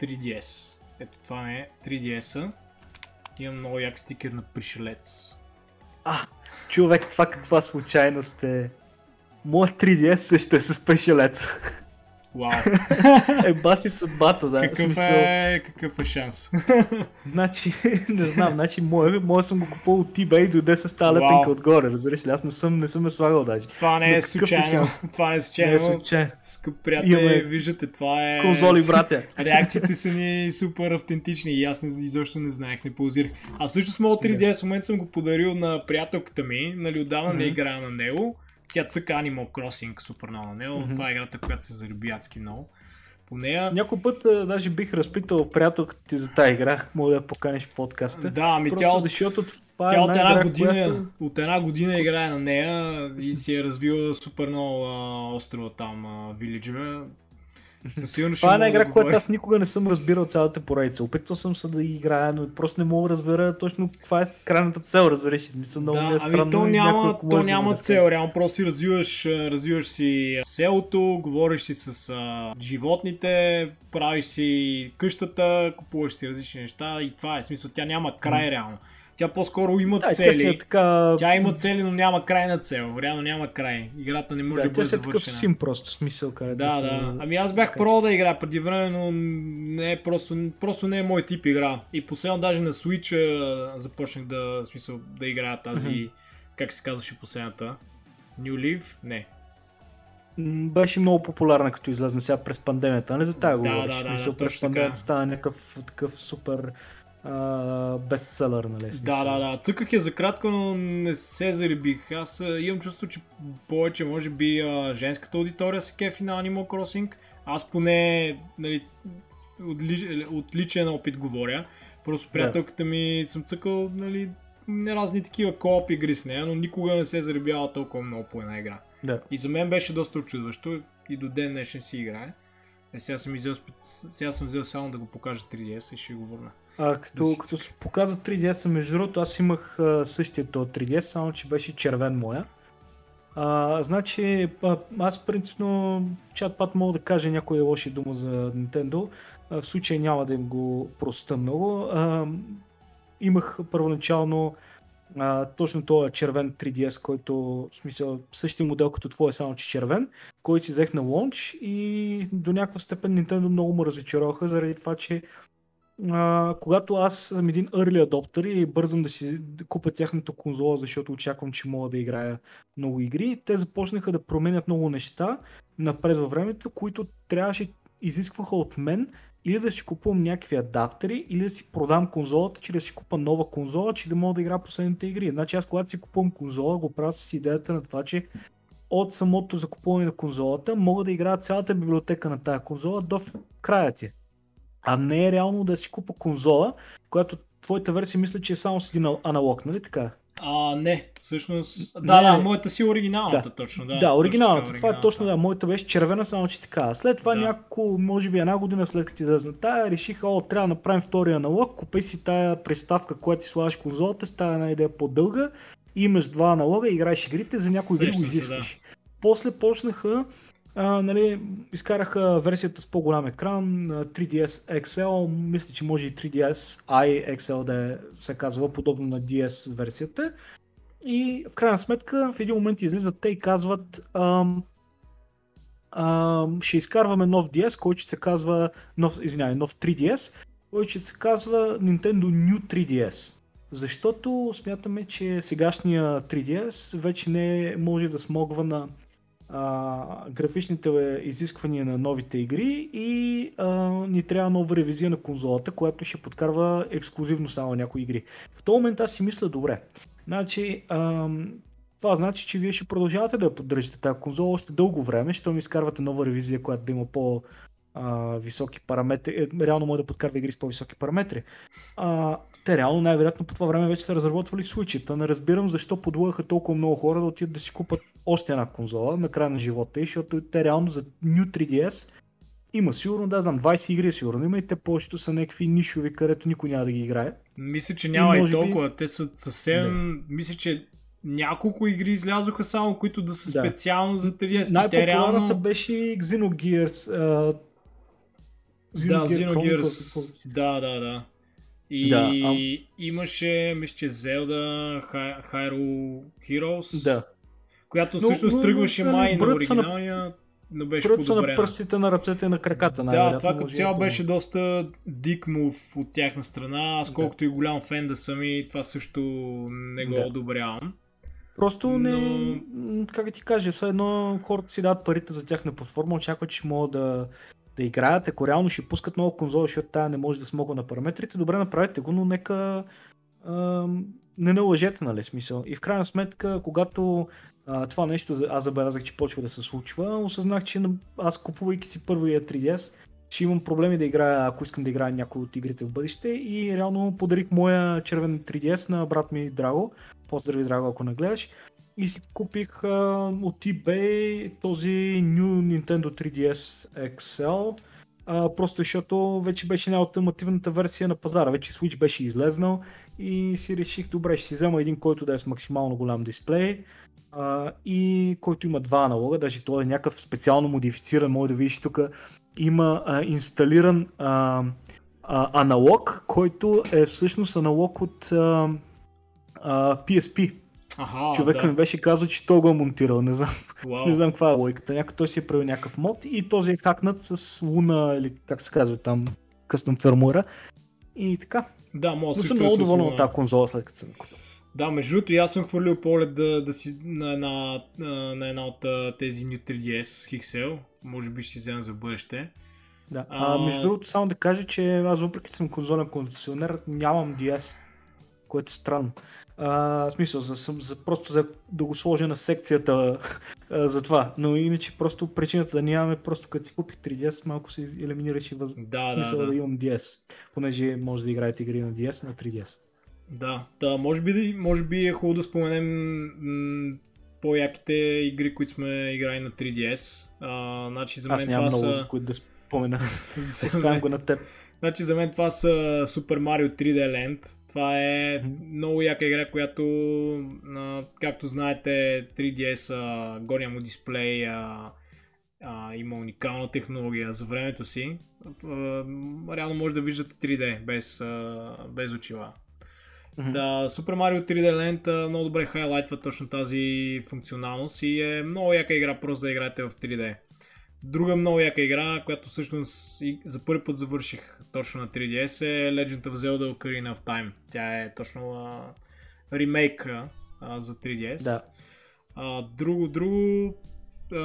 3DS. Ето това е 3DS-а. Имам много як стикер на пришелец. А, човек, това каква случайност е. Моят 3DS също е с пришелец. Вау. <laughs> е, баси съдбата, да. Какъв, смисъл... е, какъв е шанс? <laughs> значи, <laughs> не знам, значи, моя, моя съм го купил от eBay и дойде с тази лепенка отгоре, разбираш ли? Аз не съм, не съм я слагал даже. Това не е случайно. Е това не е случайно. Не е случайно. Скъп приятели, Имаме... виждате, това е... Конзоли, братя. Реакциите са ни супер автентични и аз не, изобщо не знаех, не паузирах. Аз също с моят 3DS в момента съм го подарил на приятелката ми, нали, отдавна mm-hmm. не играя на него тя цъка Animal Crossing супер много на него. Mm-hmm. Това е играта, която се зареби адски много. По нея... Някой път а, даже бих разпитал приятелката ти за тази игра. Мога да я поканиш в подкаста. Да, ами тя от, защото това тя е от една, игра, година, която... от една година играе на нея и си е развила супер много а, острова там, а, Villager. Със сигурност Това е една игра, да която аз никога не съм разбирал цялата поредица. Опитвал съм се да играя, но просто не мога да разбера точно каква е крайната цел, разбереш. Смисъл много да, е ами странно. Ами то няма, то няма да цел, реално просто си развиваш, развиваш си селото, говориш си с а, животните, правиш си къщата, купуваш си различни неща и това е смисъл. Тя няма край реално. Тя по-скоро има да, цели. Тя, е така... тя има цели, но няма крайна цел. Реално няма край. Играта не може да, да бъде завършена. Тя е такъв сим просто, смисъл. Да, да. да. Ами аз бях про да игра преди време, но не е просто, просто не е мой тип игра. И последно даже на Switch започнах да, смисъл, да играя тази, mm-hmm. как се казваше последната? New Leaf? Не. Беше много популярна като излезна сега през пандемията, не за тази да, говориш. Да, да, Мисъл, да, през пандемията стана някакъв такъв супер бестселър, нали? Да, да, да. Цъках я за кратко, но не се заребих. Аз а, имам чувство, че повече, може би, а, женската аудитория се кефи на Animal Crossing. Аз поне, нали, от, ли, от личен опит говоря. Просто приятелката ми съм цъкал, нали, не разни такива кооп игри с нея, но никога не се е заребяла толкова много по една игра. Да. И за мен беше доста очудващо и до ден днешен си играе. Е, сега съм, взел, сега съм взел само да го покажа 3DS и ще го върна. А, като, да като се показа 3DS, между другото, аз имах а, същия то 3DS, само че беше червен моя. А, значи, а, аз принципно чат-пат мога да кажа някоя лоши дума за Nintendo. А, в случай няма да им го проста много. А, имах първоначално а, точно този червен 3DS, който в смисъл същия модел като твой, само че червен, който си взех на лонч и до някаква степен Nintendo много му разочароваха заради това, че а, когато аз съм един early adopter и бързам да си купя тяхната конзола, защото очаквам, че мога да играя много игри, те започнаха да променят много неща напред във времето, които трябваше, изискваха от мен или да си купувам някакви адаптери, или да си продам конзолата, че да си купа нова конзола, че да мога да игра последните игри. Значи аз когато си купувам конзола, го правя с идеята на това, че от самото закупуване на конзолата мога да играя цялата библиотека на тази конзола до края ти. А не е реално да си купа конзола, която твоята версия мисля, че е само с един аналог, нали така? А, не, всъщност. Да, не, да, моята си е оригиналната, да. точно. Да, да оригиналната. Точно, това е точно, да. Моята беше червена, само че така. След това да. няколко, може би една година след като излезна тая, решиха, о, трябва да направим втория аналог, купи си тая приставка, която ти слагаш конзолата, става една идея по-дълга, имаш два аналога, играеш игрите, за някои игри го изискваш. Да. После почнаха а, нали, изкараха версията с по-голям екран, 3DS XL, мисля, че може и 3DS i XL да е, се казва подобно на DS версията. И в крайна сметка в един момент излизат те и казват ам, ам, ще изкарваме нов DS, който се казва, нов, извинявай, нов 3DS, който се казва Nintendo New 3DS. Защото смятаме, че сегашния 3DS вече не може да смогва на а, графичните изисквания на новите игри и а, ни трябва нова ревизия на конзолата, която ще подкарва ексклюзивно само някои игри. В този момент аз си мисля, добре, значи, а, това значи, че вие ще продължавате да поддържате тази конзола още дълго време, ще ми изкарвате нова ревизия, която да има по високи параметри, е, реално може да подкарва игри с по-високи параметри. А, те реално най-вероятно по това време вече са разработвали случаите. Не разбирам защо подлъгаха толкова много хора да отидат да си купат още една конзола на края на живота и защото те реално за New 3DS има сигурно, да знам, 20 игри сигурно има и те повечето са някакви нишови, където никой няма да ги играе. Мисля, че няма и, и толкова. Би... Те са съвсем... Да. Мисля, че няколко игри излязоха само, които да са да. специално за 3DS. Най-популярната реално... беше Xenogears. Uh, Xenogears, да, Xenogears. Да, да, да. И да, а... имаше, мисля, че Zelda Hyrule Heroes. Да. Която също тръгваше май на оригиналния, на... но беше подобрена. на пръстите на ръцете и на краката. Да, това като цяло беше доста дик мув от тяхна страна. Аз колкото да. и голям фен да съм и това също не го да. одобрявам. Просто но... не, как ти кажа, все едно хората си дадат парите за тяхна платформа, очакват, че могат да да играят, ако реално ще пускат много конзоли, защото тая не може да смогва на параметрите, добре направете го, но нека а, не налъжете, нали, смисъл. И в крайна сметка, когато а, това нещо аз забелязах, че почва да се случва, осъзнах, че аз купувайки си първия 3DS, ще имам проблеми да играя, ако искам да играя някои от игрите в бъдеще и реално подарих моя червен 3DS на брат ми Драго. Поздрави Драго, ако не гледаш и си купих а, от eBay този New Nintendo 3DS XL, а, просто защото вече беше най-альтернативната версия на пазара. Вече Switch беше излезнал и си реших, добре, ще си взема един, който да е с максимално голям дисплей а, и който има два аналога, даже той е някакъв специално модифициран, може да видиш тук има а, инсталиран а, а, аналог, който е всъщност аналог от а, а, PSP. Аха, Човека да. ми беше казал, че той го е монтирал. Не знам, wow. не знам каква е логиката. Някой той си е правил някакъв мод и този е хакнат с луна или как се казва там, къстъм фермуера. И така. Да, мога Но съм много доволен от тази конзола след като съм купил. Да, между другото, аз съм хвърлил поглед да, да си на една, на една от тези New 3DS XL. Може би ще си взема за бъдеще. Да. А, а, между другото, само да кажа, че аз въпреки че съм конзолен концесионер, нямам DS, което е странно. А, смисъл, за, за, просто за да го сложа на секцията <laughs> а, за това. Но иначе просто причината да нямаме, просто като си купих 3DS, малко се елиминираше въз... да, смисъл да, да. да имам DS. Понеже може да играете игри на DS, на 3DS. Да, да може, би, може би е хубаво да споменем м- по-яките игри, които сме играли на 3DS. А, значи за мен Аз нямам това много, са... които да спомена. <laughs> Оставям го на теб. Значи за мен това са Super Mario 3D Land. Това е много яка игра, която, както знаете, 3DS, а, горния му дисплей а, а, има уникална технология за времето си. А, реално може да виждате 3D без, а, без очила. Mm-hmm. Да, Super Mario 3D Land много добре хайлайтва точно тази функционалност и е много яка игра просто да играете в 3D. Друга много яка игра, която всъщност за първи път завърших точно на 3DS е Legend of Zelda Ocarina of Time. Тя е точно а, ремейк а, за 3DS. Да. А, друго, друго а,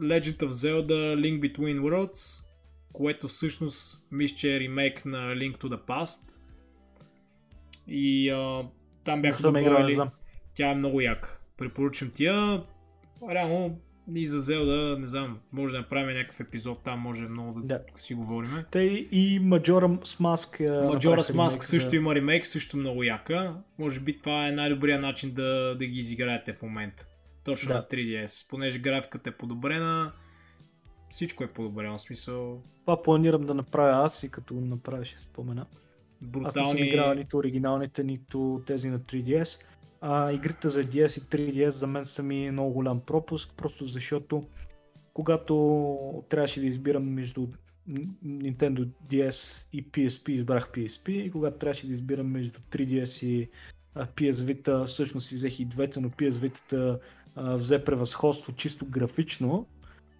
Legend of Zelda Link Between Worlds, което всъщност мисля, че е ремейк на Link to the Past. И а, там бяха добавили... Тя е много яка. Препоръчам тия. Реално и за Зелда, не знам, може да направим някакъв епизод, там може много да, да. си говорим. Те и Majora's Mask. Majora's Mask също за... има ремейк, също много яка. Може би това е най-добрият начин да, да ги изиграете в момента. Точно да. на 3DS. Понеже графиката е подобрена, всичко е подобрено. В смисъл... Това планирам да направя аз и като направя ще спомена. Брутални... Аз не съм играл нито оригиналните, нито тези на 3DS а, игрите за DS и 3DS за мен са ми много голям пропуск, просто защото когато трябваше да избирам между Nintendo DS и PSP, избрах PSP и когато трябваше да избирам между 3DS и PS Vita, всъщност взех и двете, но PS Vita взе превъзходство чисто графично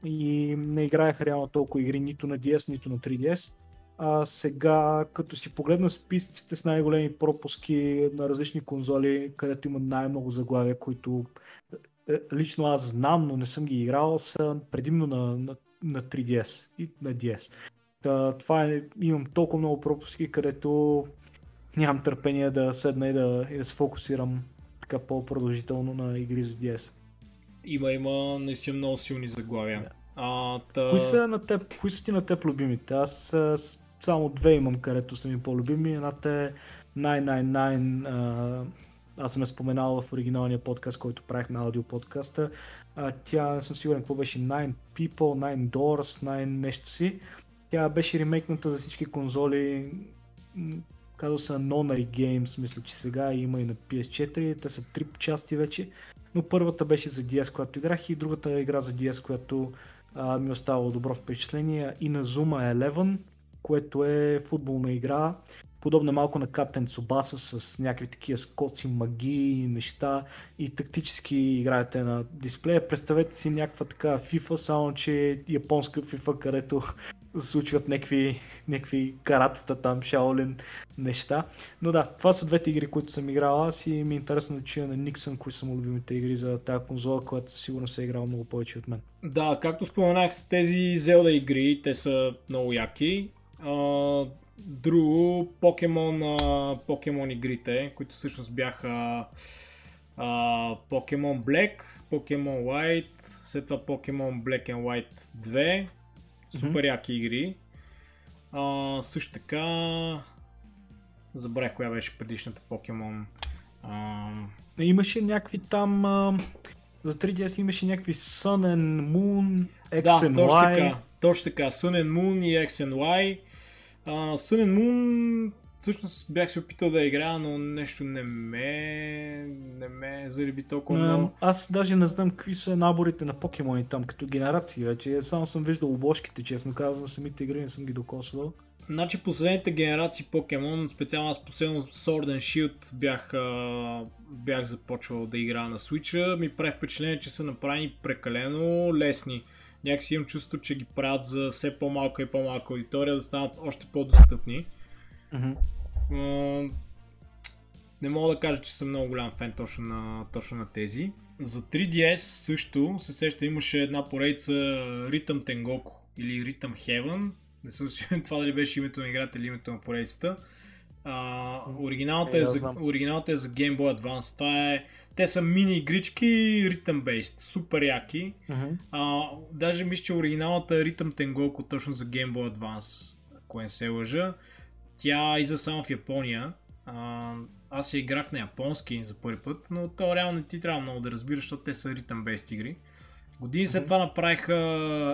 и не играех реално толкова игри нито на DS, нито на 3DS. А, сега, като си погледна списъците с най-големи пропуски на различни конзоли, където има най-много заглавия, които е, лично аз знам, но не съм ги играл, са предимно на, на, на 3DS и на DS. Та, това е, имам толкова много пропуски, където нямам търпение да седна и да, и да се фокусирам така по-продължително на игри за DS. Има, има наистина много силни заглавия. Yeah. А, та... кои, са на теб, кои са ти на теб любимите? Аз само две имам, където са ми по-любими. Едната е 999, аз съм я споменал в оригиналния подкаст, който правихме аудио подкаста. тя, не съм сигурен какво беше, 9 People, 9 Doors, 9 нещо си. Тя беше ремейкната за всички конзоли. Казва се Nonary Games, мисля, че сега има и на PS4. Те са три части вече. Но първата беше за DS, която играх и другата игра за DS, която а, ми остава добро впечатление. И на Zuma 11 което е футболна игра, подобна малко на Captain Tsubasa с някакви такива скоци, магии, неща и тактически играете на дисплея. Представете си някаква така FIFA, само че японска FIFA, където <laughs> случват някакви, някакви каратата там, Shaolin неща. Но да, това са двете игри, които съм играл аз и ми е интересно да чуя на Никсън, кои са му любимите игри за тази конзола, която сигурно се е играл много повече от мен. Да, както споменах, тези Zelda игри, те са много яки друго, Покемон, Покемон игрите, които всъщност бяха Покемон Black, Покемон White, след това Покемон Black and White 2. Супер mm-hmm. яки игри. А, също така забравих коя беше предишната Покемон. А... Имаше някакви там а, за 3DS имаше някакви Sun and Moon, X да, and Y. Така, точно така, Sun and Moon и X and Y. Uh, Sun and Moon всъщност бях се опитал да играя, но нещо не ме, не ме зариби толкова много. Аз даже не знам какви са наборите на покемони там като генерации вече. Само съм виждал обложките, честно казвам, самите игри не съм ги докосвал. Значи последните генерации покемон, специално аз последно Sword and Shield бях, бях започвал да играя на Switch, ми прави впечатление, че са направени прекалено лесни някакси имам чувство, че ги правят за все по-малка и по-малка аудитория да станат още по-достъпни. Mm-hmm. не мога да кажа, че съм много голям фен точно на, точно на тези. За 3DS също се сеща имаше една поредица Rhythm Tengoku или Rhythm Heaven. Не съм сигурен <laughs> това дали беше името на играта или името на поредицата. А, оригиналната, е, е за, оригиналната е за Game Boy Advance. Това е те са мини игрички, ритъм бейст, супер яки. Uh-huh. А, даже мисля, че оригиналната е ритъм Tengoku точно за Game Boy Advance, ако не се лъжа. Тя иза само в Япония. А, аз я играх на японски за първи път, но то реално не ти трябва много да разбираш, защото те са ритъм бейст игри. Години след това направиха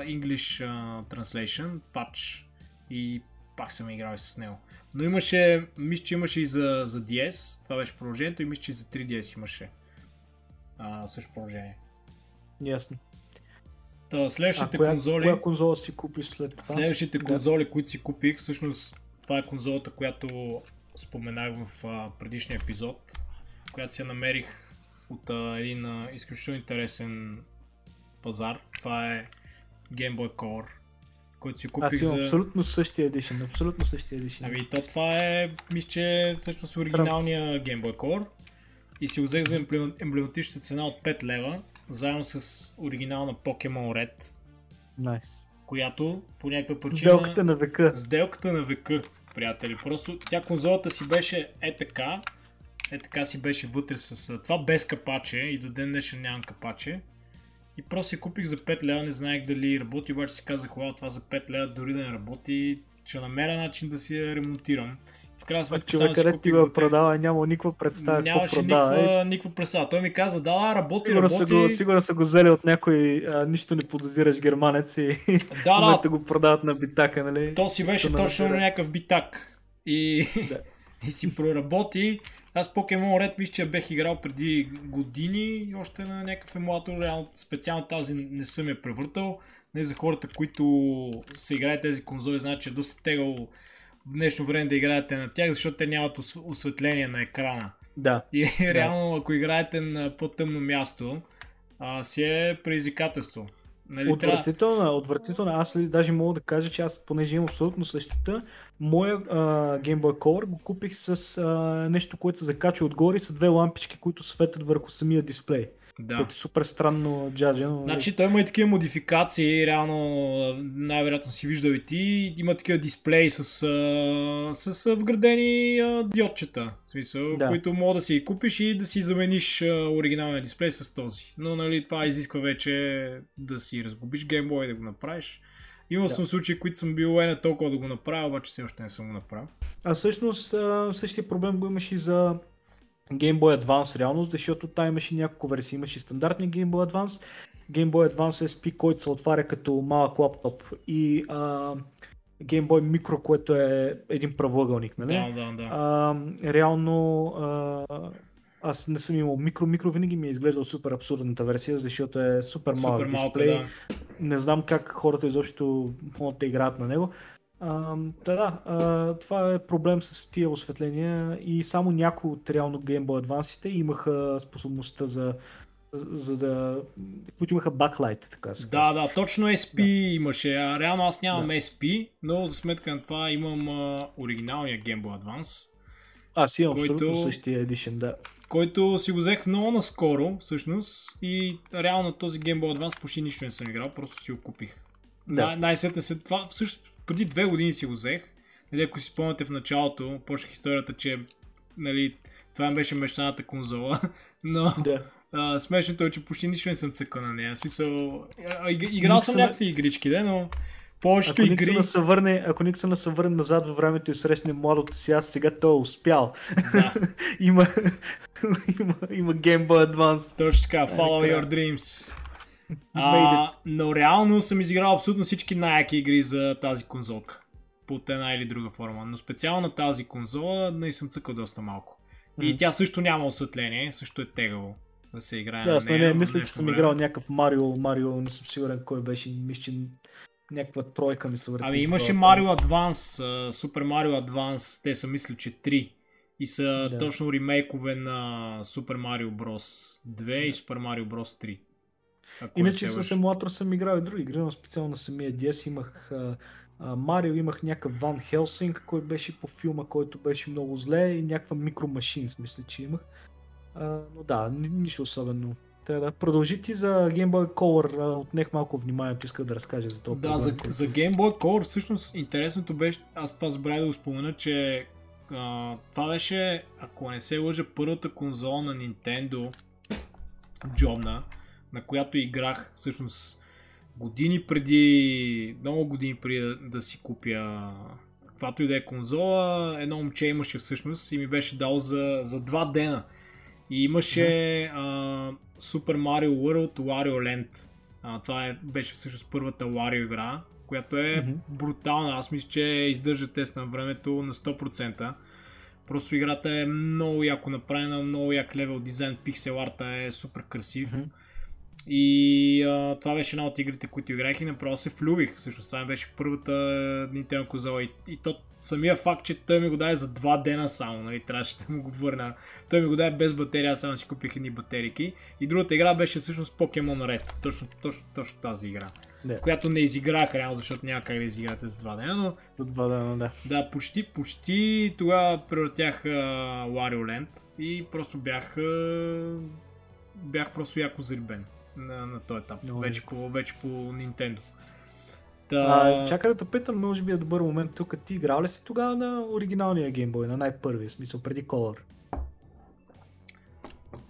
English uh, Translation, патч и пак съм играл с него. Но имаше, мисля, че имаше и за, за DS, това беше продължението и мисля, че и за 3DS имаше а, също положение. Ясно. Та, следващите а коя, конзоли... Коя конзола си купиш след това? Следващите да. конзоли, които си купих, всъщност това е конзолата, която споменах в а, предишния епизод, която си я намерих от а, един а, изключително интересен пазар. Това е Game Boy Color, който си купих Аз имам за... абсолютно същия едишън, абсолютно същия едишън. Ами то това е, мисля, че всъщност оригиналния Game Boy Color и си го взех за емблем- емблематична цена от 5 лева, заедно с оригинална Pokemon Red, Найс. която по някаква причина... Сделката на века. Сделката на века, приятели. Просто тя конзолата си беше е така, е така си беше вътре с това без капаче и до ден днешен нямам капаче. И просто я купих за 5 лева, не знаех дали работи, обаче си казах, вау, това за 5 лева дори да не работи, ще намеря начин да си я ремонтирам. В крайна А сметка човек, само си където ти го продава, няма никаква представа какво Нямаше продава. Никаква, никаква представа. Той ми каза, да, да, работи, Сигурно са, работи. го, сигурно са го взели от някой а, нищо не подозираш германец и Да, да, го продават на битака, нали? То си беше точно намира. някакъв битак. И, Да. <laughs> и си проработи. Аз Pokemon Red мисля, че бех играл преди години, още на някакъв емулатор. Реално, специално тази не съм я превъртал. Не за хората, които се играят тези конзоли, знаят, че е доста тегало в днешно време да играете на тях, защото те нямат ос- осветление на екрана. Да. И <laughs> реално, ако играете на по-тъмно място, а, си е предизвикателство. Нали. Отвратителна, отвратителна. Аз ли, даже мога да кажа, че аз, понеже имам абсолютно същата, моя а, Game Boy Color го купих с а, нещо, което се закача отгоре са две лампички, които светят върху самия дисплей. Да. Което е супер странно джаджа, но... Значи той има и такива модификации, реално най-вероятно си виждал и ти, има такива дисплеи с, с вградени диодчета, в смисъл, Да. които мога да си купиш и да си замениш оригиналния дисплей с този. Но нали, това изисква вече да си разгубиш геймбой и да го направиш. Имал Да. съм случаи, които съм бил е толкова да го направя, обаче все още не съм го направил. А всъщност същия проблем го имаш и за Game Boy Advance реално, защото там имаше няколко версии. Имаше стандартния Game Boy Advance, Game Boy Advance SP, който се отваря като малък лаптоп и а, Game Boy Micro, което е един правоъгълник, нали? Да, да, да. А, реално а, аз не съм имал микро, микро винаги ми е изглеждал супер абсурдната версия, защото е супер малък Супер малко, дисплей. да. Не знам как хората изобщо могат да играят на него. А, да, а, това е проблем с тия осветления и само някои от реално Game Boy Advance имаха способността за, за да... които имаха backlight, така да се Да, да, точно SP да. имаше. А, реално аз нямам Да. SP, но за сметка на това имам а, оригиналния Game Boy Advance, Аз имам който- абсолютно същия едишън, да. който си го взех много наскоро, всъщност, и реално този Game Boy Advance почти нищо не съм играл, просто си го купих. Да. Най- най-сетне след това, всъщност преди две години си го взех. Нали, ако си спомняте в началото, почнах историята, че нали, това беше мечтаната конзола, <laughs> но да. а, смешното е, че почти нищо не съм цъкал на нея. В смисъл, а, иг- играл съм някакви игрички, да, но повечето Ако игри... Се върне, ако Никсън се върне назад във времето и срещне младото си, аз сега той е успял. Да, <laughs> има, <laughs> има, има Game Boy Advance. точно така, follow Така. your dreams. А, но реално съм изиграл абсолютно всички най-яки игри за тази конзолка. Под една или друга форма. Но специално на тази конзола не съм цъкал доста малко. И тя също няма осветление, също е тегаво да се играе Да, на нея. в мисля, че съм време. играл някакъв Марио, Марио, не съм сигурен кой беше, мисля, че някаква тройка ми се върти. Ами имаше главата. Mario Advance, а, Super Mario Advance, те са мисля, че 3. И са Да. точно ремейкове на Super Mario Bros. 2 и Super Mario Bros. 3. Ако Иначе с емулатор съм играл и други игри, но специално на самия DS имах Марио, имах някакъв Ван Хелсинг, който беше по филма, който беше много зле и някаква микромашин, мисля, че имах. А, но да, ни, нищо особено. Та, да, продължи ти за Game Boy Color, отнех малко вниманието, иска да разкажа за това. Да, за, за Game Boy Color всъщност интересното беше, аз това забравя да го спомена, че а, това беше, ако не се лъжа, първата конзола на Nintendo джобна, на която играх всъщност години преди, много години преди да, да си купя каквато и да е конзола, едно момче имаше всъщност и ми беше дал за, за два дена. И имаше а, Super Mario World Wario Land. А, това е, беше всъщност първата Wario игра, която е Мгм. брутална. Аз мисля, че издържа тест на времето на 100%. Просто играта е много яко направена, много як левел дизайн, пиксел арта е супер красив. Мгм. И а, това беше една от игрите, които играх и направо се влюбих. Всъщност това беше първата Nintendo конзола. И, и то самия факт, че той ми го даде за два дена само, нали, трябваше да му го върна. Той ми го даде без батерия, аз само си купих едни батерики. И другата игра беше всъщност Pokemon Red. Точно, точно, точно тази игра. Да. Която не изиграх реално, защото няма как да изиграте за два дена, но За два дена, да. да, почти, почти тогава превъртях Wario Land и просто бях, бях просто яко зарибен на, на този етап. Много вече по, вече по Nintendo. Та, А, чакай да те питам, може би е добър момент тук. Ти играл ли си тогава на оригиналния Game Boy, на най-първия, смисъл преди Color?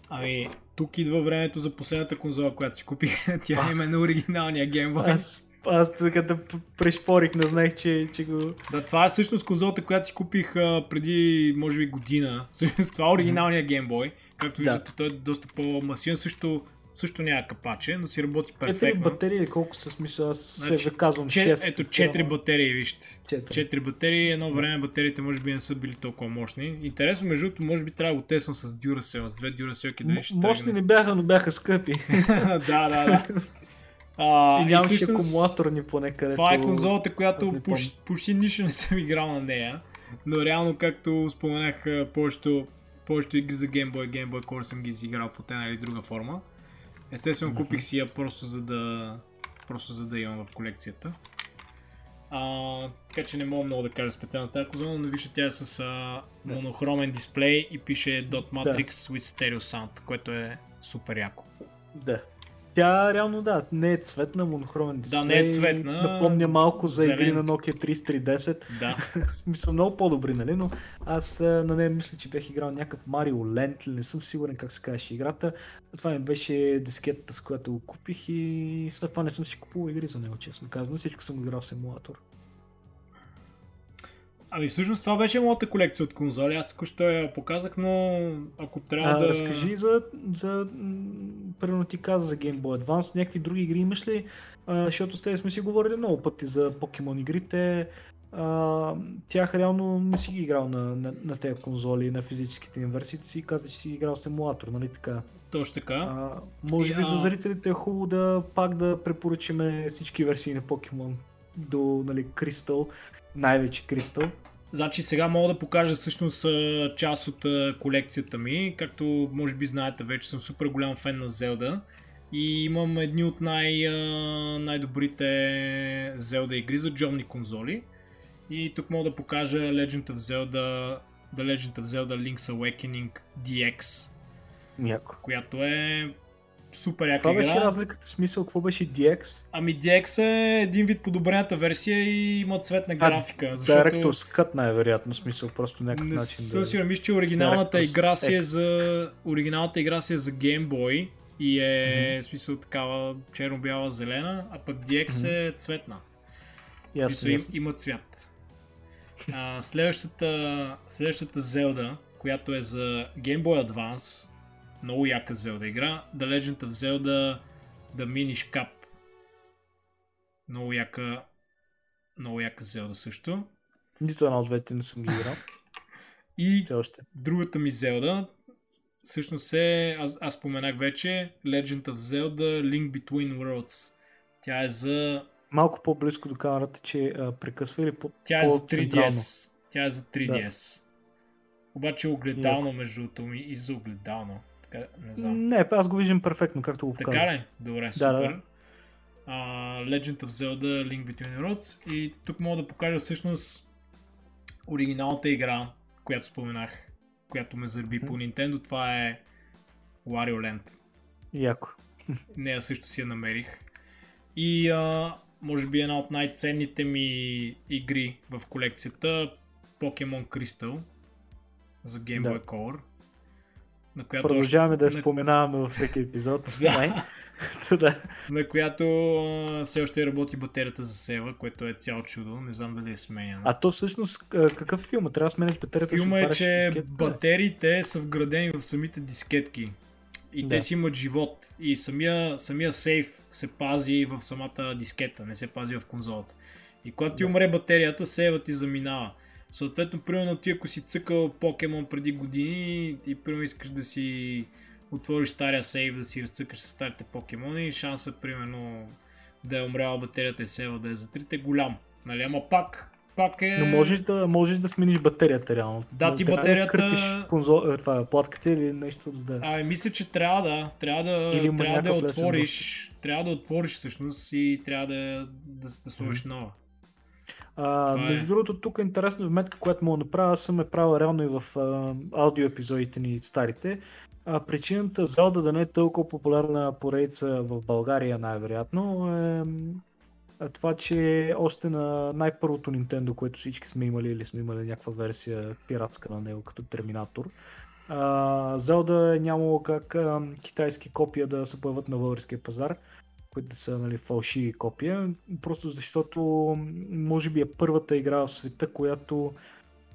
Ами, тук идва времето за последната конзола, която си купих. <laughs> Тя е именно оригиналния Game Boy. Аз, аз тук да пришпорих, не знаех, че, че го... Да, това е всъщност конзолата, която си купих а, преди, може би, година. <laughs> Всъщност това е оригиналния Game Boy. Както Да. виждате, той е доста по-масивен. Също, също няма капаче, но си работи перфектно. батерии, колко са смисъл, аз Значи, се казвам Че, 6. ето 4 батерии, вижте. Четири. 4 батерии, едно време батериите може би не са били толкова мощни. Интересно, между другото, може би трябва да го тесвам с Duracell, с две Duracell дали ще Мощни тръгне. не бяха, но бяха скъпи. <laughs> да, да, да. А, и нямаше всъщност, акумулаторни поне където... Това е конзолата, която почти, почти нищо не съм играл на нея. Но реално, както споменах, повечето, повечето игри за Game Boy, Game Boy Color съм ги изиграл по една или друга форма. Естествено, купих си я просто за да, просто за да имам в колекцията. А, така че не мога много да кажа специално за тази конзола, но вижте тя е с а, Да. монохромен дисплей и пише Dot Matrix with Stereo Sound, което е супер яко. Да. Тя реално да, не е цветна, монохромен дисплей. не е цветна, Напомня малко за игри зелен. на Nokia 3310. Да, <laughs> смисъл много по-добри, нали? Но аз на нея мисля, че бях играл някакъв Land, или не съм сигурен как се казваше играта. Това ми беше дискетата, с която го купих и след това не съм си купувал игри за него, честно казано. Всичко съм играл с емулатор. Ами всъщност това беше моята колекция от конзоли. Аз току-що я показах, но ако трябва А, да... Разкажи за, за примерно ти каза за Game Boy Advance, някакви други игри имаш ли? А, защото с теб сме си говорили много пъти за Pokemon игрите. А, тях реално не си ги играл на, на, на тези конзоли, на физическите им версии, ти си каза, че си играл с емулатор, нали така? Точно така. А, може би И, за а- зрителите е хубаво да пак да препоръчаме всички версии на Pokemon до нали, Crystal, най-вече Crystal. Значи сега мога да покажа всъщност част от колекцията ми. Както може би знаете, вече съм супер голям фен на Zelda. И имам едни от най, най-добрите Zelda игри за джобни конзоли. И тук мога да покажа Legend of Zelda, The Legend of Zelda Link's Awakening DX, Яко. която е супер яка Това игра. беше разликата, смисъл, какво беше DX? Ами DX е един вид подобрената версия и има цветна графика. Защото... Director's Cut най-вероятно, смисъл, просто някакъв Не начин съм да... сигурен, мисля, че оригиналната Director's игра си е за оригиналната игра си е за Game Boy и е в смисъл такава черно-бяла зелена, а пък DX е цветна. Ясно, Мисъл, им, ясно. има цвят. А, следващата, следващата Zelda, която е за Game Boy Advance, много яка Zelda игра, The Legend of Zelda The Minish Cap. Много яка, много яка Zelda също. Нито една от двете не съм ги играл. <laughs> И още. другата ми Zelda всъщност е, аз, аз споменах вече, Legend of Zelda Link Between Worlds. Тя е за, Малко по-близко до камерата, че а, прекъсва или по- тя е за по-централно? 3DS. Тя е за 3DS. Обаче огледално между другото и за огледално. Така, не знам. Не, аз го виждам перфектно, както го показваш. Така ли? Добре, супер. да, да. А, Legend of Zelda Link Between Worlds и тук мога да покажа всъщност оригиналната игра, която споменах, която ме зарби Мгм. по Nintendo, това е Wario Land. Яко. <laughs> Нея също си я намерих. И а, може би една от най-ценните ми игри в колекцията Pokemon Crystal за Game Да. Boy Color. На която, Продължаваме да я на- споменаваме във всеки епизод. <laughs> <laughs> Да. На която а, все още работи батерията за сева, което е цяло чудо. Не знам дали е сменяна. А то всъщност какъв филм? е? Трябва да сменеш батерията. Филма е, че дискетата. батериите са вградени в самите дискетки. И те Да. си имат живот. И самия, самия сейф се пази в самата дискета, не се пази в конзолата. И когато ти Да. умре батерията, сейвът ти заминава. Съответно, примерно ти ако си цъкал покемон преди години и примерно искаш да си отвориш стария сейв да си разцъкаш с старите покемони шанса, примерно, да е умряла батерията и сейва да е затрите, голям. Нали, ама пак, пак е... Но можеш да, можеш да смениш батерията реално. Да, ти Трябва батерията- Да крътиш конзол, е, това, платката или нещо за да... А, мисля, че трябва да. Трябва да, Или трябва да отвориш. Трябва да отвориш всъщност и трябва да, да, да сложиш нова. А, Това е. между другото, тук е интересна вметка, която мога да направя. Аз съм е правил реално и в а, аудио епизодите ни старите. А, причината Zelda да не е толкова популярна поредица в България най-вероятно е м, това, че още на най-първото Nintendo, което всички сме имали или сме имали някаква версия пиратска на него като Терминатор, а, Zelda е нямало как а, китайски копия да се появят на българския пазар които са нали, фалшиви копия, просто защото може би е първата игра в света, която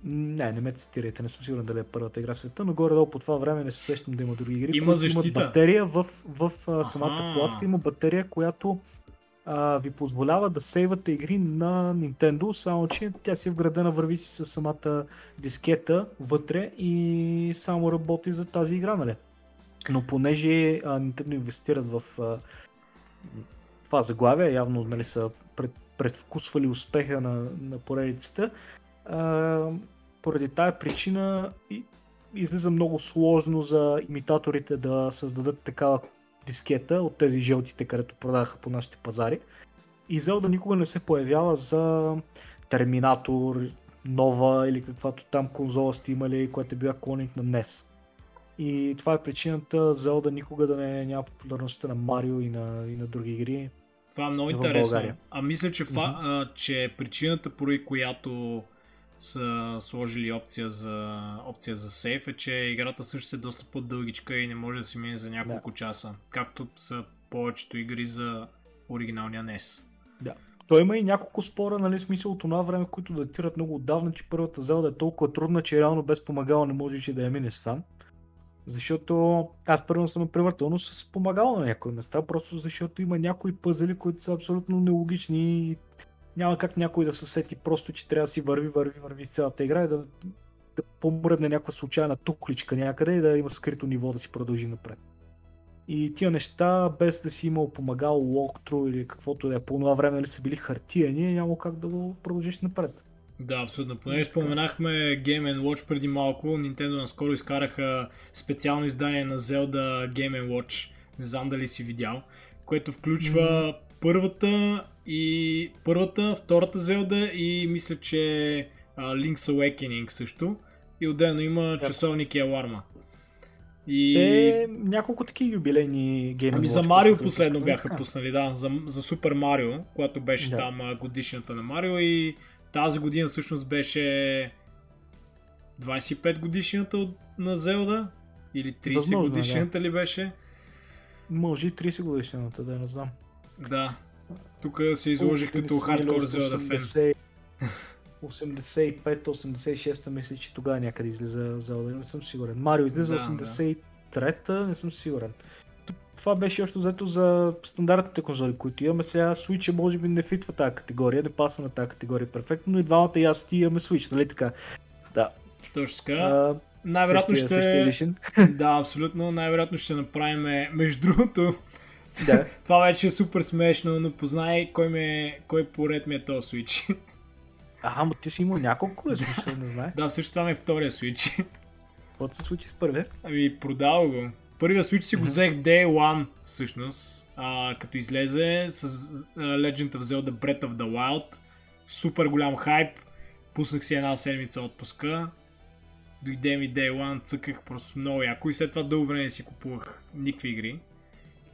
не, не ме цитирайте, не съм сигурен дали е първата игра в света, но горе-долу по това време не се сещам да има други игри, Има защита. имат батерия в, в а, самата Аха. платка, има батерия, която а, ви позволява да сейвате игри на Nintendo, само че тя си е вградена, върви си с самата дискета вътре и само работи за тази игра, нали? Но понеже а, Nintendo инвестират в а, това заглавие, явно нали, са пред, предвкусвали успеха на, на поредицата, а, поради тая причина излиза много сложно за имитаторите да създадат такава дискета от тези жълтите, където продадаха по нашите пазари. И Zelda никога не се появява за Терминатор, нова или каквато там конзола сте имали, която е била клоник на NES. И това е причината Zelda никога да не няма популярността на Марио и на, и на други игри. Това е много интересно. България. А мисля, че, фа, а, че причината, поради която са сложили опция за, опция за сейф е, че играта също е доста по-дългичка и не може да се мине за няколко часа. Както са повечето игри за оригиналния NES. Той има и няколко спора, нали, смисъл от това време, които датират много отдавна, че първата Zelda е толкова трудна, че реално без помагало не можеш и да я минеш сам. Защото аз първо съм я превъртал, но с помагало на някои места, просто защото има някои пъзели, които са абсолютно нелогични и няма как някой да се сети просто, че трябва да си върви, върви, върви с цялата игра и да, да помръдне някаква случайна тухличка някъде и да има скрито ниво да си продължи напред. И тия неща, без да си имал помагало локтру или каквото да е, по това време нали са били хартия, ние няма как да го продължиш напред. Да, абсолютно. Понеже споменахме Game Watch преди малко, Nintendo наскоро изкараха специално издание на Zelda Game Watch. Не знам дали си видял. Което включва първата и първата, втората Zelda и мисля, че Link's Awakening също. И отделно има часовник и аларма. И... Те няколко такива юбилейни гейми. Ами за Марио последно бяха пуснали, да, за, за Супер Марио, когато беше Да. там годишната на Марио и тази година всъщност беше 25 годишната на Зелда или 30 Възможно е, да. годишната ли беше? Може и 30 годишната, да не знам. Да. Тук се изложих Колкото като хардкор Зелда фен. 80 85-86 мисля, че тогава някъде излиза Zelda, не съм сигурен. Марио излиза Да, 83-та, не съм сигурен. Това беше още взето за стандартните конзоли, които имаме. Сега Switch може би не фитва тази категория, не пасва на тази категория перфектно, но и двамата и аз ти имаме Switch, нали така? Да. Точно така. Най-вероятно същия- същия ще... edition. <laughs> Да, абсолютно. Най-вероятно ще направим... Между другото, да. <laughs> това вече е супер смешно, но познай кой, ме... кой поред ми е този Switch. <laughs> Ага, ма ти си имал няколко, е смисъл, не знае. да, също това ми е втория Switch. Какво се случи с първия? Ами, продал го. Първия Switch си го взех Day One, всъщност, а, като излезе с Legend of Zelda Breath of the Wild. Супер голям хайп. Пуснах си една седмица отпуска. Дойде ми Day One, цъках просто много яко и след това дълго време си купувах никакви игри.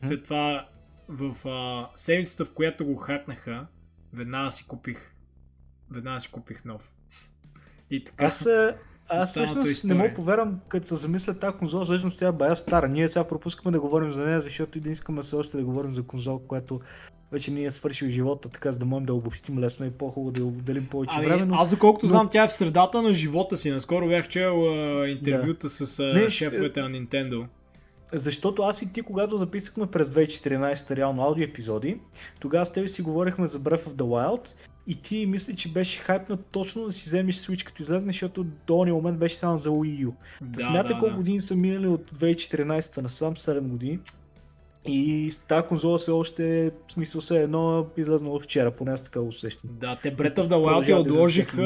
След това в а, седмицата, в която го хакнаха, веднага си купих веднага си купих нов. И така. Аз, аз всъщност не мога повярвам, като се замисля тази конзола, всъщност тя е бая стара. Ние сега пропускаме да говорим за нея, защото и да искаме все още да говорим за конзола, която вече ни е свършил живота, така за да можем да обобщим лесно и по-хубаво да отделим повече Ами, време. Но... аз доколкото но- знам, тя е в средата на живота си. Наскоро бях чел а, интервюта с а, Не, шефовете на Nintendo. Защото аз и ти, когато записахме през 2014 реално аудио епизоди, тогава с тебе си говорихме за Breath of the Wild и ти мисли, че беше хайпнат точно да си вземеш Switch като излезе, защото до този момент беше само за Wii U. Да, да смятай да, колко да. години са минали от 2014 на сам 7 години. И тази конзола се още, в смисъл се едно излезнало вчера, поне аз така усещам. Да, те Breath of the Wild я отложиха,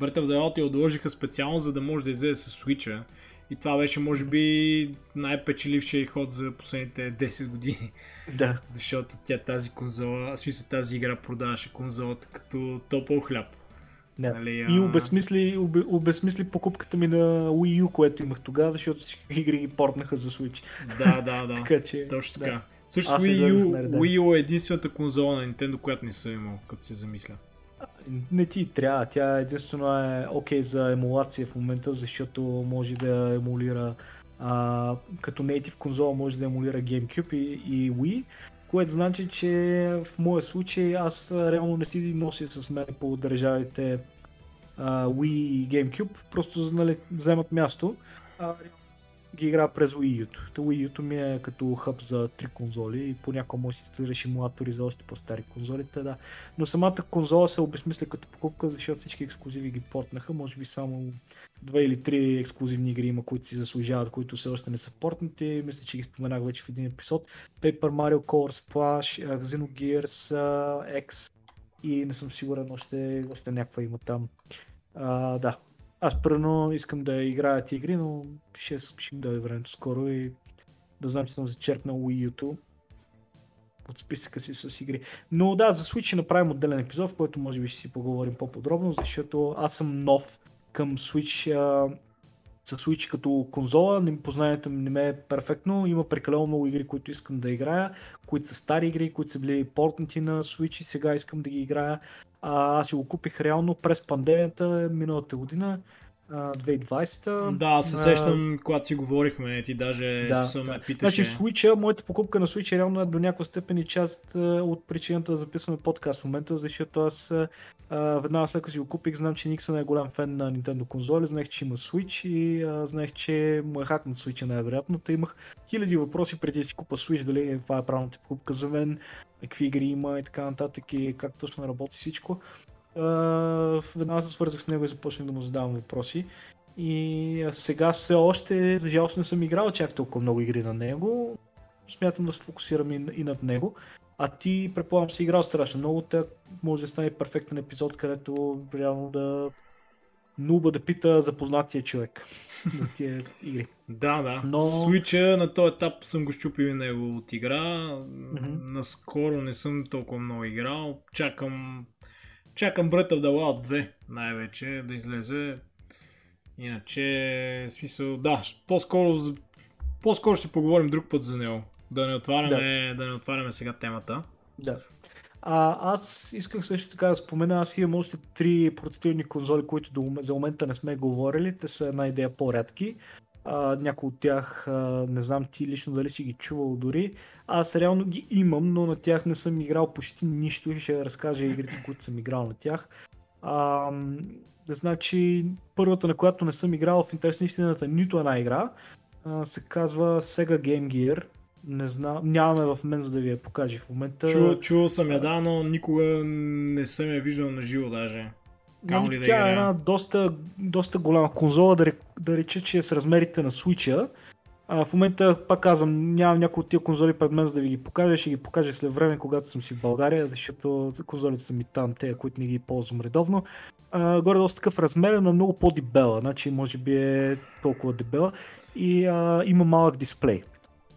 Breath of the Wild я отложиха специално, за да може да излезе с Switch. И това беше, може би, най-печелившия ход за последните 10 години. Да. <laughs> Защото тя тази конзола, в смисъл тази игра продаваше конзолата като топъл хляб. Да. Нали. И обезмисли, обе, обезмисли покупката ми на Wii U, което имах тогава, защото всички игри ги портнаха за Switch. Да, да, да. <laughs> така, че, Точно така. Да. Също Wii U, Wii U е единствената конзола на Nintendo, която не съм имал, като се замисля. Не ти трябва, тя единствено е окей okay за емулация в момента, защото може да емулира а, като native конзола може да емулира GameCube и, и Wii, което значи, че в моя случай аз реално не си нося с мен по държавите а, Wii и GameCube, просто нали, вземат място. А, ги игра през Wii U. Wii U ми е като хъб за три конзоли и понякога може да си инсталираш емулатори за още по-стари конзоли. Да. Но самата конзола се обезмисля като покупка, защото всички ексклюзиви ги портнаха. Може би само две или три ексклюзивни игри има, които си заслужават, които все още не са портнати. Мисля, че ги споменах вече в един епизод. Paper Mario Color Splash, Xenogears X и не съм сигурен още, още някаква има там. А, да, аз първо искам да играя игри, но ще, ще им даде времето скоро и да знам, че съм зачеркнал Wii U от списъка си с игри. Но да, за Switch ще направим отделен епизод, в който може би ще си поговорим по-подробно, защото аз съм нов към Switch, а, с Switch като конзола, познанието ми не ме е перфектно, има прекалено много игри, които искам да играя, които са стари игри, които са били портнати на Switch и сега искам да ги играя. Аз си го купих реално през пандемията миналата година. 2020. Да, се сещам, а, когато си говорихме, ти даже да, да. питаше. Значи в Switch, моята покупка на Switch е реално е до някаква степен и част от причината да записваме подкаст в момента, защото аз а, веднага след като си го купих, знам, че Никсън е голям фен на Nintendo конзоли, знаех, че има Switch и а, знаех, че му е хакнат Switch най-вероятно. Та имах хиляди въпроси преди да си купа Switch, дали това е правилната покупка за мен, какви игри има и така нататък и как точно работи всичко веднага се свързах с него и започнах да му задавам въпроси. И сега все още, за жалост не съм играл чак толкова много игри на него. Смятам да се фокусирам и, и над него. А ти, предполагам, си играл страшно много, така може да стане перфектен епизод, където реално да нуба да пита запознатия човек <laughs> за тия игри. Да, да. Но... Switch на този етап съм го щупил и него от игра. Mm-hmm. Наскоро не съм толкова много играл. Чакам Чакам Breath of the Wild 2 най-вече да излезе. Иначе, смисъл, да, по-скоро, по-скоро ще поговорим друг път за него. Да не отваряме, да. да не отваряме сега темата. Да. А, аз исках също така да спомена, аз имам още три портативни конзоли, които до, за момента не сме говорили. Те са една идея по-рядки. А, някои от тях, а, не знам ти лично дали си ги чувал дори. Аз реално ги имам, но на тях не съм играл почти нищо и ще разкажа игрите, които съм играл на тях. А, значи, първата, на която не съм играл в интерес на истината нито една игра, а, се казва Sega Game Gear. Не знам, нямаме в мен за да ви я покажа в момента. Чувал, чувал съм я, да, но никога не съм я виждал на живо даже. Нали, да тя е една доста, доста голяма конзола, да, да рече, че е с размерите на Switch. А, в момента, пак казвам, нямам някои от тия конзоли пред мен, за да ви ги покажа. Ще ги покажа след време, когато съм си в България, защото конзолите са ми там, те, които не ги ползвам редовно. А, горе доста такъв размер, но много по-дебела, значи може би е толкова дебела и а, има малък дисплей.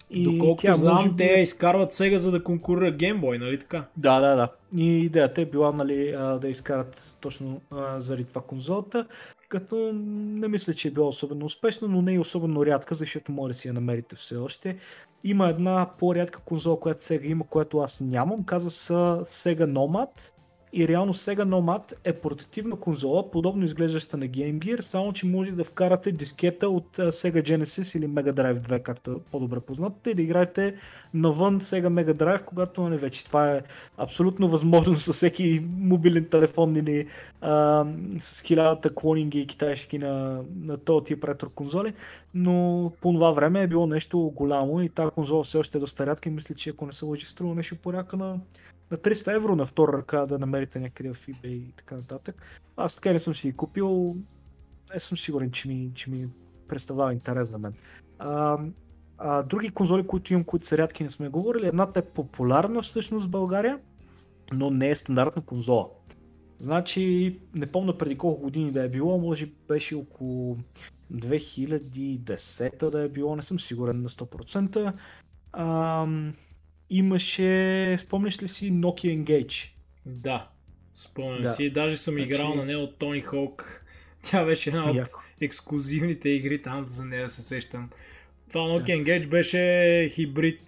И Доколкото тя знам, може... те я изкарват сега, за да конкурира Gameboy, нали така? Да, да, да. И идеята е била нали, да изкарат точно заради това конзолата, като не мисля, че е била особено успешна, но не е особено рядка, защото може да си я намерите все още. Има една по-рядка конзола, която сега има, която аз нямам, каза се Sega Nomad и реално Sega Nomad е портативна конзола, подобно изглеждаща на Game Gear, само че може да вкарате дискета от Sega Genesis или Mega Drive 2, както е по-добре познатата, и да играете навън Sega Mega Drive, когато не вече. Това е абсолютно възможно с всеки мобилен телефон или а, с хилядата клонинги и китайски на, на този тип ретро конзоли, но по това време е било нещо голямо и тази конзола все още е доста рядка и мисля, че ако не се лъжи, струва нещо порядка на на 300 евро на втора ръка да намерите някъде в eBay и така нататък. Аз така не съм си купил, не съм сигурен, че ми, че ми представлява интерес за мен. А, а, други конзоли, които имам, които са рядки, не сме говорили. Едната е популярна всъщност в България, но не е стандартна конзола. Значи, не помня преди колко години да е било, може беше около 2010 да е било, не съм сигурен на 100%. А, имаше, спомняш ли си Nokia Engage? Да, спомням да. си. Даже съм значи... играл на нея от Тони Хоук. <laughs> Тя беше една от Яко. ексклюзивните игри там, за нея се сещам. Това Nokia да. Engage беше хибрид,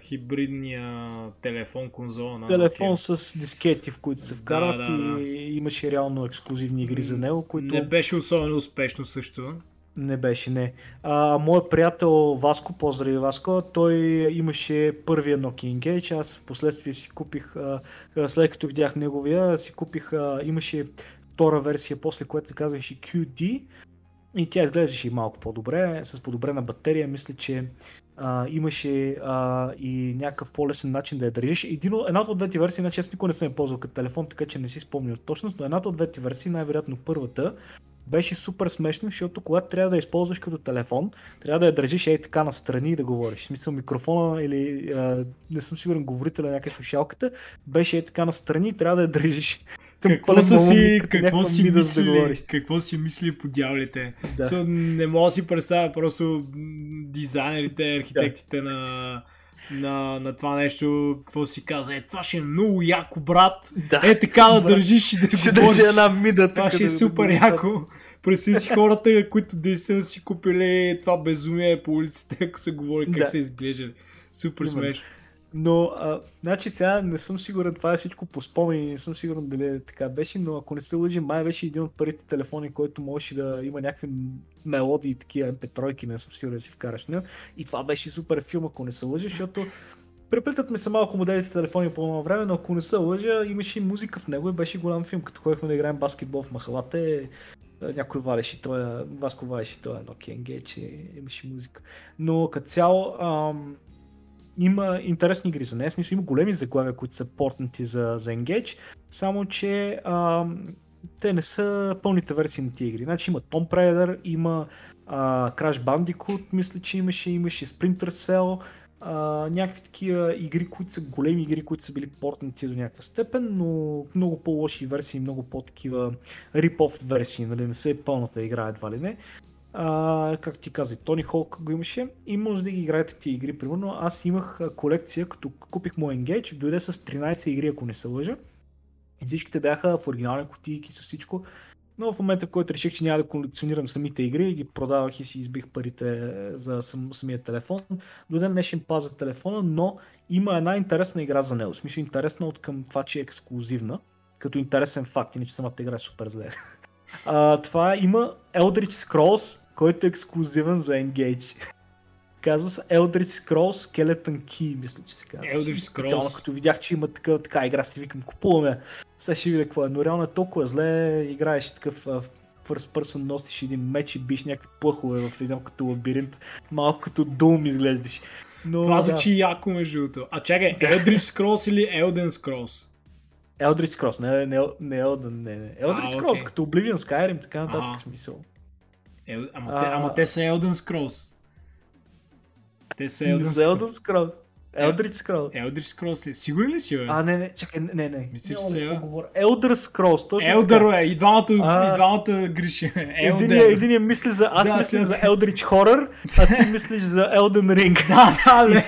хибридния телефон, конзола на Телефон Nokia. с дискети, в които се вкарват да, да, да. и имаше реално ексклюзивни игри за него, които... Не беше особено успешно също. Не беше, не. А, моят приятел Васко, поздрави Васко, той имаше първия Nokia Engage, аз в последствие си купих, а, след като видях неговия, си купих, а, имаше втора версия, после което се казваше QD и тя изглеждаше малко по-добре, с подобрена батерия, мисля, че а, имаше а, и някакъв по-лесен начин да я държиш. Един, едната от двете версии, значи аз никога не съм я ползвал като телефон, така че не си спомням точно, но едната от двете версии, най-вероятно първата, беше супер смешно, защото когато трябва да използваш като телефон, трябва да я държиш ей така настрани и да говориш. В смисъл микрофона или а, не съм сигурен говорителя някакъв слушалката, беше ей така настрани и трябва да я държиш. Какво са си, какво си мисли, да какво си мисли по дяволите? Да. So, не мога да си представя просто дизайнерите, архитектите да. на на, на това нещо, какво си каза, е, това ще е много яко, брат. Да, е, така да държиш и да ще говориш. Ще една мида. Това ще е супер да яко. Представи си хората, които действително си купили това безумие по улиците, ако се говори как да. се изглежда. Супер смешно. Но, а, значи сега не съм сигурен, това е всичко по спомени, не съм сигурен дали е така беше, но ако не се лъжи, май беше един от първите телефони, който можеше да има някакви мелодии, такива MP3, не съм сигурен да си вкараш него. И това беше супер филм, ако не се лъжи, защото Преплитат ми се малко моделите телефони по това време, но ако не се лъжа, имаше и музика в него и беше голям филм. Като ходихме да играем баскетбол в махалата, някой валеше това, Васко валеше това Nokia Engage, имаше музика. Но като цяло, ам, има интересни игри за нея, смисъл има големи заглавия, които са портнати за, за Engage, само че а, те не са пълните версии на тия игри. Значи има Tomb Raider, има а, Crash Bandicoot, мисля, че имаше, имаше Splinter Cell, а, някакви такива игри, които са големи игри, които са били портнати до някаква степен, но много по-лоши версии, много по-такива rip-off версии, нали, не са пълната игра едва ли не а, как ти каза, Тони Холк го имаше и може да ги играете тия игри. Примерно аз имах колекция, като купих мой Engage, дойде с 13 игри, ако не се лъжа. И всичките бяха в оригинални кутийки с всичко. Но в момента, в който реших, че няма да колекционирам самите игри, ги продавах и си избих парите за сам, самия телефон. До ден днешен пазя телефона, но има една интересна игра за него. В смисъл интересна от към това, че е ексклюзивна. Като интересен факт, иначе самата игра е супер зле. <laughs> А, това има Eldritch Scrolls, който е ексклюзивен за Engage. <laughs> Казва се Eldritch Scrolls Skeleton Key, мисля, че се казва. Eldritch Scrolls. Специално като видях, че има такава, така игра, си викам, купуваме. Сега ще видя какво е. Но реално е толкова зле, играеш такъв first person, носиш един меч и биш някакви плъхове в един като лабиринт. Малко като Doom изглеждаш. Но, Това звучи да. яко между другото. А чакай, Eldritch Scrolls или Elden Scrolls? Eldritch Cross, не, не, не Elden, не, не. Eldritch а, Cross, okay. като Oblivion, Skyrim, така нататък а. смисъл. Ел, ама, а, те, ама те са Elden Scrolls. Те са Elden, Scrolls. Elden Scrolls. Eldritch Scrolls. Eldritch Scrolls е. Сигурен ли си, бе? А, не, не, чакай, не, не. Мисля, че се... Elder Scrolls, точно Elder, е, и двамата, а, и двамата греши. <laughs> Единия, единия мисли за, аз да, мисля за Eldritch Horror, а ти <laughs> мислиш за Elden Ring. да, да, ле.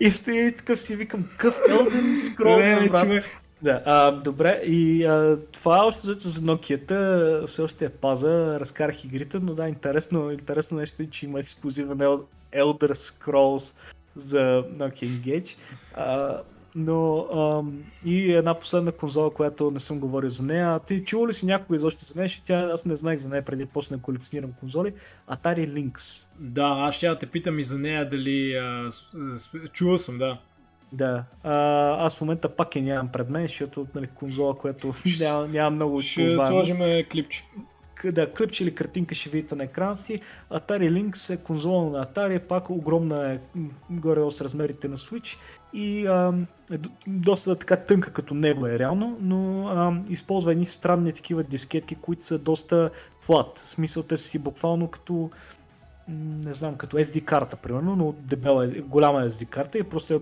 и, <laughs> и стои такъв си викам, къв Elden Scrolls, брат. Да, а, добре, и а, това още зато за Nokia-та все още е паза, разкарах игрите, но да, интересно, интересно нещо е, че има ексклюзивен Elder Scrolls за Nokia Engage. А, Но ам, и една последна конзола, която не съм говорил за нея. Ти чува ли си някога изобщо за нея? Тя, аз не знаех за нея преди да почна да колекционирам конзоли. Atari Lynx. Да, аз ще да те питам и за нея дали... А, чувал съм, да. Да, а, аз в момента пак я нямам пред мен, защото нали, конзола, която <laughs> няма, няма много Ще сложим клипче да, клипче или картинка ще видите на екран си. Atari Lynx е конзола на Atari, пак огромна е горе с размерите на Switch и а, е доста така тънка като него е реално, но а, използва едни странни такива дискетки, които са доста флат. В смисъл те си буквално като не знам, като SD карта, примерно, но дебела, голяма SD карта и просто я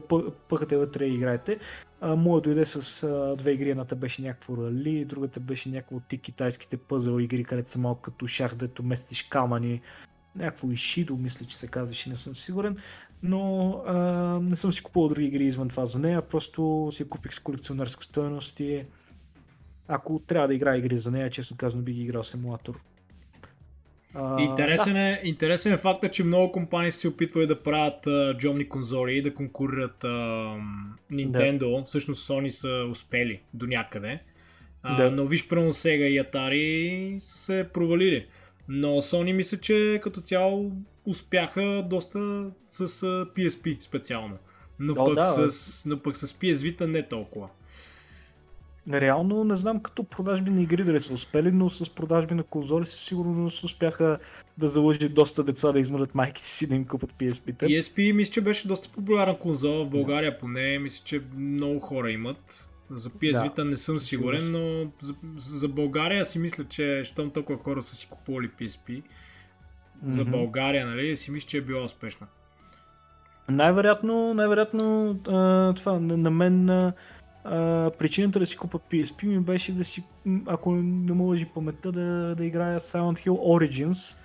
пъхате вътре и играете. Моя дойде с а, две игри, едната беше някакво рали, другата беше някакво от ти китайските пъзел игри, където са малко като шах, дето местиш камъни, някакво Ишидо, мисля, че се казваше, не съм сигурен, но а, не съм си купувал други игри извън това за нея, просто си купих с колекционерска стоеност и ако трябва да играя игри за нея, честно казано би ги играл с емулатор. Интересен, е, интересен е факта, че много компании се опитвали да правят uh, джобни конзоли и да конкурират uh, Nintendo. Да. Всъщност Sony са успели до някъде. Uh, да. Но виж, първо Sega и Atari са се провалили. Но Sony мисля, че като цяло успяха доста с uh, PSP специално. Но, О, пък да, с, но пък с PS Vita не толкова. Реално не знам като продажби на игри дали са успели, но с продажби на конзоли със сигурност успяха да залъжат доста деца да измърят майките си да им купат PSP-те. PSP мисля, че беше доста популярна конзола в България да. поне. Мисля, че много хора имат. За PS да, не съм сигурен, но за, за България си мисля, че щом толкова хора са си купували PSP, mm-hmm. за България, нали, си мисля, че е била успешна. Най-вероятно, най-вероятно това на, на мен а, причината да си купа PSP ми беше да си, ако не му лъжи паметта, да, да играя Silent Hill Origins,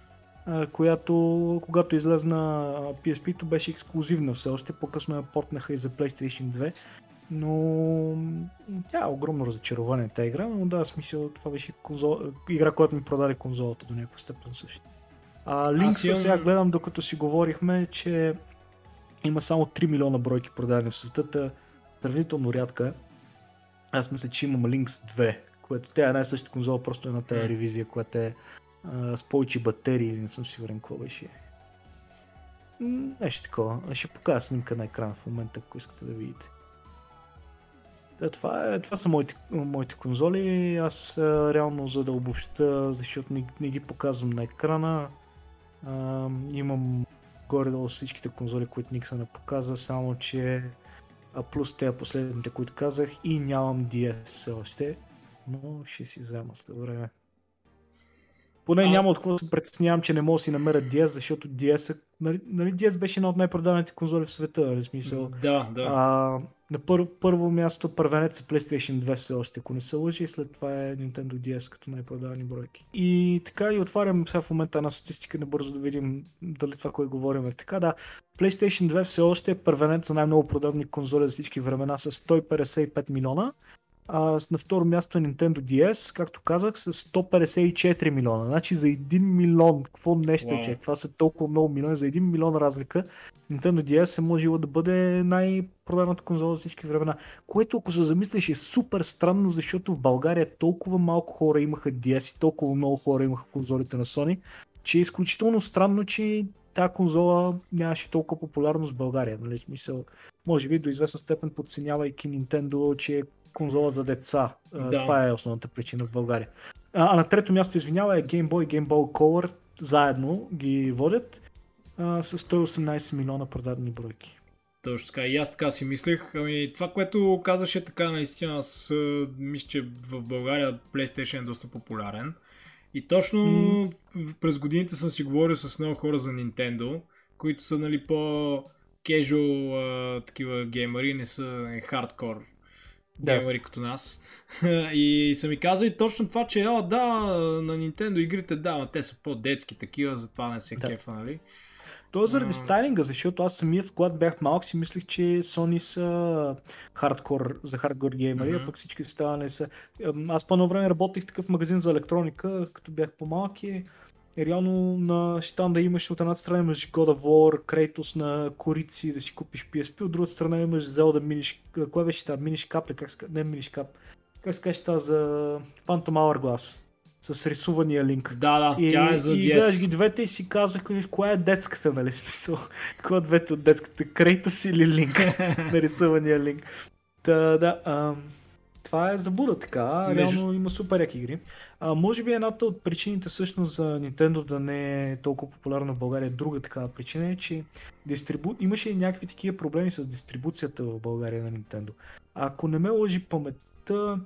а, която когато излезна PSP-то беше ексклюзивна все още, по-късно я портнаха и за PlayStation 2, но тя е огромно разочарование тази игра, но да, смисъл това беше конзол... игра, която ми продаде конзолата до някаква степен също. А Линкса имам... сега гледам, докато си говорихме, че има само 3 милиона бройки продадени в света, сравнително рядка е. Аз мисля, че имам Lynx 2, което тя е най същата конзола, просто една тая ревизия, която е а, с повече батерии, не съм сигурен какво беше. Нещо такова. Ще покажа снимка на екрана в момента, ако искате да видите. Да, това, е, това са моите, моите конзоли. Аз а, реално за да обобща, защото не, не ги показвам на екрана, а, имам горе-долу всичките конзоли, които Никса не показа, само че плюс те последните, които казах и нямам DS още, но ще си взема след време. Поне а... няма от какво се притеснявам, че не мога да си намеря DS, защото DS, е, нали, нали DS беше една от най-продаваните конзоли в света, нали смисъл. Да, да. А, на пър, първо място първенец е PlayStation 2 все още, ако не се лъжи, и след това е Nintendo DS като най-продавани бройки. И така и отварям сега в момента една статистика, набързо да видим дали това, което говорим е така. Да, PlayStation 2 все още е първенец за най-много продадени конзоли за всички времена с 155 милиона. А, на второ място е Nintendo DS, както казах, с 154 милиона. Значи за 1 милион, какво нещо wow. е, че това са толкова много милиони, за 1 милион разлика, Nintendo DS е можело да бъде най-проданата конзола за всички времена. Което, ако се замислиш, е супер странно, защото в България толкова малко хора имаха DS и толкова много хора имаха конзолите на Sony, че е изключително странно, че тази конзола нямаше толкова популярност в България. Нали? Смисъл, може би до известна степен подценявайки Nintendo, че е конзола за деца. Да. Това е основната причина в България. А, а на трето място, извинява, е Game Boy и Game Boy Color заедно ги водят а, с 118 милиона продадени бройки. Точно така. И аз така си мислех. Ами, това, което казваше така, наистина, аз мисля, че в България PlayStation е доста популярен. И точно mm. през годините съм си говорил с много хора за Nintendo, които са нали, по casual такива геймери, не са хардкор да. геймери като нас. <laughs> и са ми казали точно това, че о, да, на Nintendo игрите, да, но те са по-детски такива, затова не се да. кефа, нали? То е заради стайлинга, защото аз самия, когато бях малък, си мислех, че Sony са хардкор, за хардкор геймери, mm-hmm. а пък всички станали са... Аз по едно време работих в такъв магазин за електроника, като бях по-малък и реално на щанда имаш от една страна имаш God of War, Kratos на корици да си купиш PSP, от другата страна имаш Zelda Minish, кое беше тази? Minish Cap, как ска... не Minish Cap, как се каже тази за Phantom Hourglass с рисувания линк. Да, да, и, тя е за и DS. гледаш ги двете и си казвах, коя е детската, нали? <laughs> Смисъл, коя е двете от детската? Крейтос или линк? <laughs> Нарисувания линк. Та, да, ам, това е забуда така. Между- Реално има супер яки игри. А, може би едната от причините всъщност за Nintendo да не е толкова популярна в България, друга такава причина е, че дистрибу... имаше и някакви такива проблеми с дистрибуцията в България на Nintendo. Ако не ме лъжи паметта,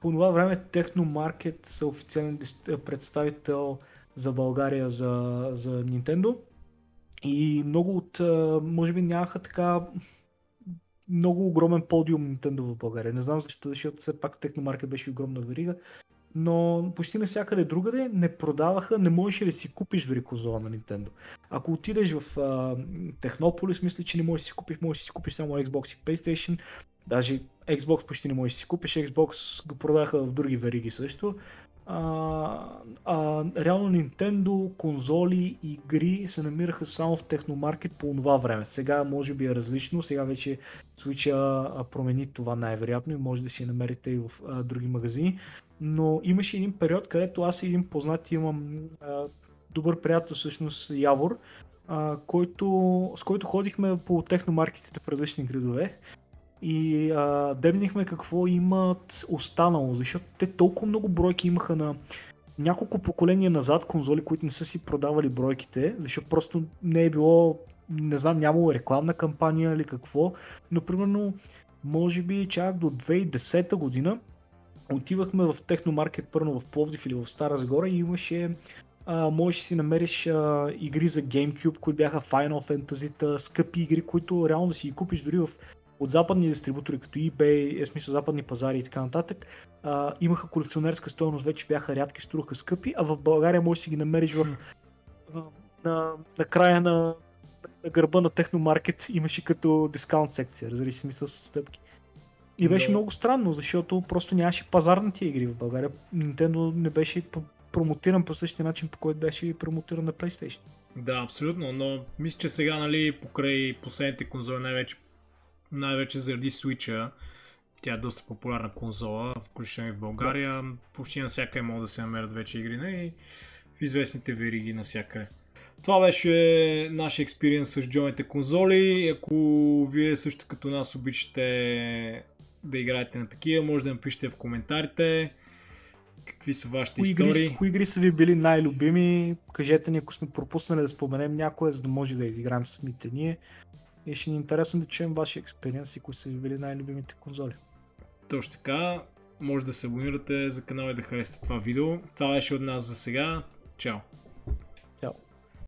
по това време Technomarket са официален дис- представител за България за, за Nintendo. И много от, може би нямаха така много огромен подиум Nintendo в България. Не знам защо, защото все пак Technomarket беше огромна верига, но почти навсякъде другаде не продаваха, не можеше да си купиш дори конзола на Nintendo. Ако отидеш в а, Технополис, мисля, че не можеш да си купиш, можеш да си купиш само Xbox и PlayStation. Даже Xbox почти не можеш да си купиш, Xbox го продаха в други вериги също. А, а, реално Nintendo, конзоли, игри се намираха само в Техномаркет по това време. Сега може би е различно, сега вече Switch промени това най-вероятно и може да си намерите и в а, други магазини. Но имаше един период, където аз и един познат имам а, добър приятел, всъщност Явор, а, който, с който ходихме по техномаркетите в различни градове и а, дебнихме какво имат останало, защото те толкова много бройки имаха на няколко поколения назад конзоли, които не са си продавали бройките, защото просто не е било, не знам, нямало рекламна кампания или какво, но примерно може би чак до 2010 година отивахме в техномаркет първо в Пловдив или в Стара Загора и имаше можеш да си намериш а, игри за GameCube, които бяха Final Fantasy, скъпи игри, които реално да си ги купиш дори в от западни дистрибутори, като eBay, е смисъл западни пазари и така нататък, а, имаха колекционерска стоеност, вече бяха рядки, струваха скъпи, а в България можеш да си ги намериш в, на, на края на, на гърба на Техномаркет имаше като дискаунт секция, разбираш смисъл с стъпки. И беше Да. много странно, защото просто нямаше пазар на тия игри в България. Nintendo не беше промотиран по същия начин, по който беше промотиран на PlayStation. Да, абсолютно, но мисля, че сега, нали, покрай последните конзоли, най-вече, най-вече заради Switch, тя е доста популярна конзола, включително и в България. Почти навсякъде могат да се намерят вече игри, нали, в известните вериги навсякъде. Това беше нашия експириенс с джойните конзоли. Ако вие също като нас обичате да играете на такива, може да напишете в коментарите какви са вашите Кои истории. игри, кои игри са ви били най-любими? Кажете ни, ако сме пропуснали да споменем някоя, за да може да изиграем самите ние. И ще ни е интересно да чуем вашия експириенс и кои са ви били най-любимите конзоли. Точно така. Може да се абонирате за канала и да харесате това видео. Това беше от нас за сега. Чао!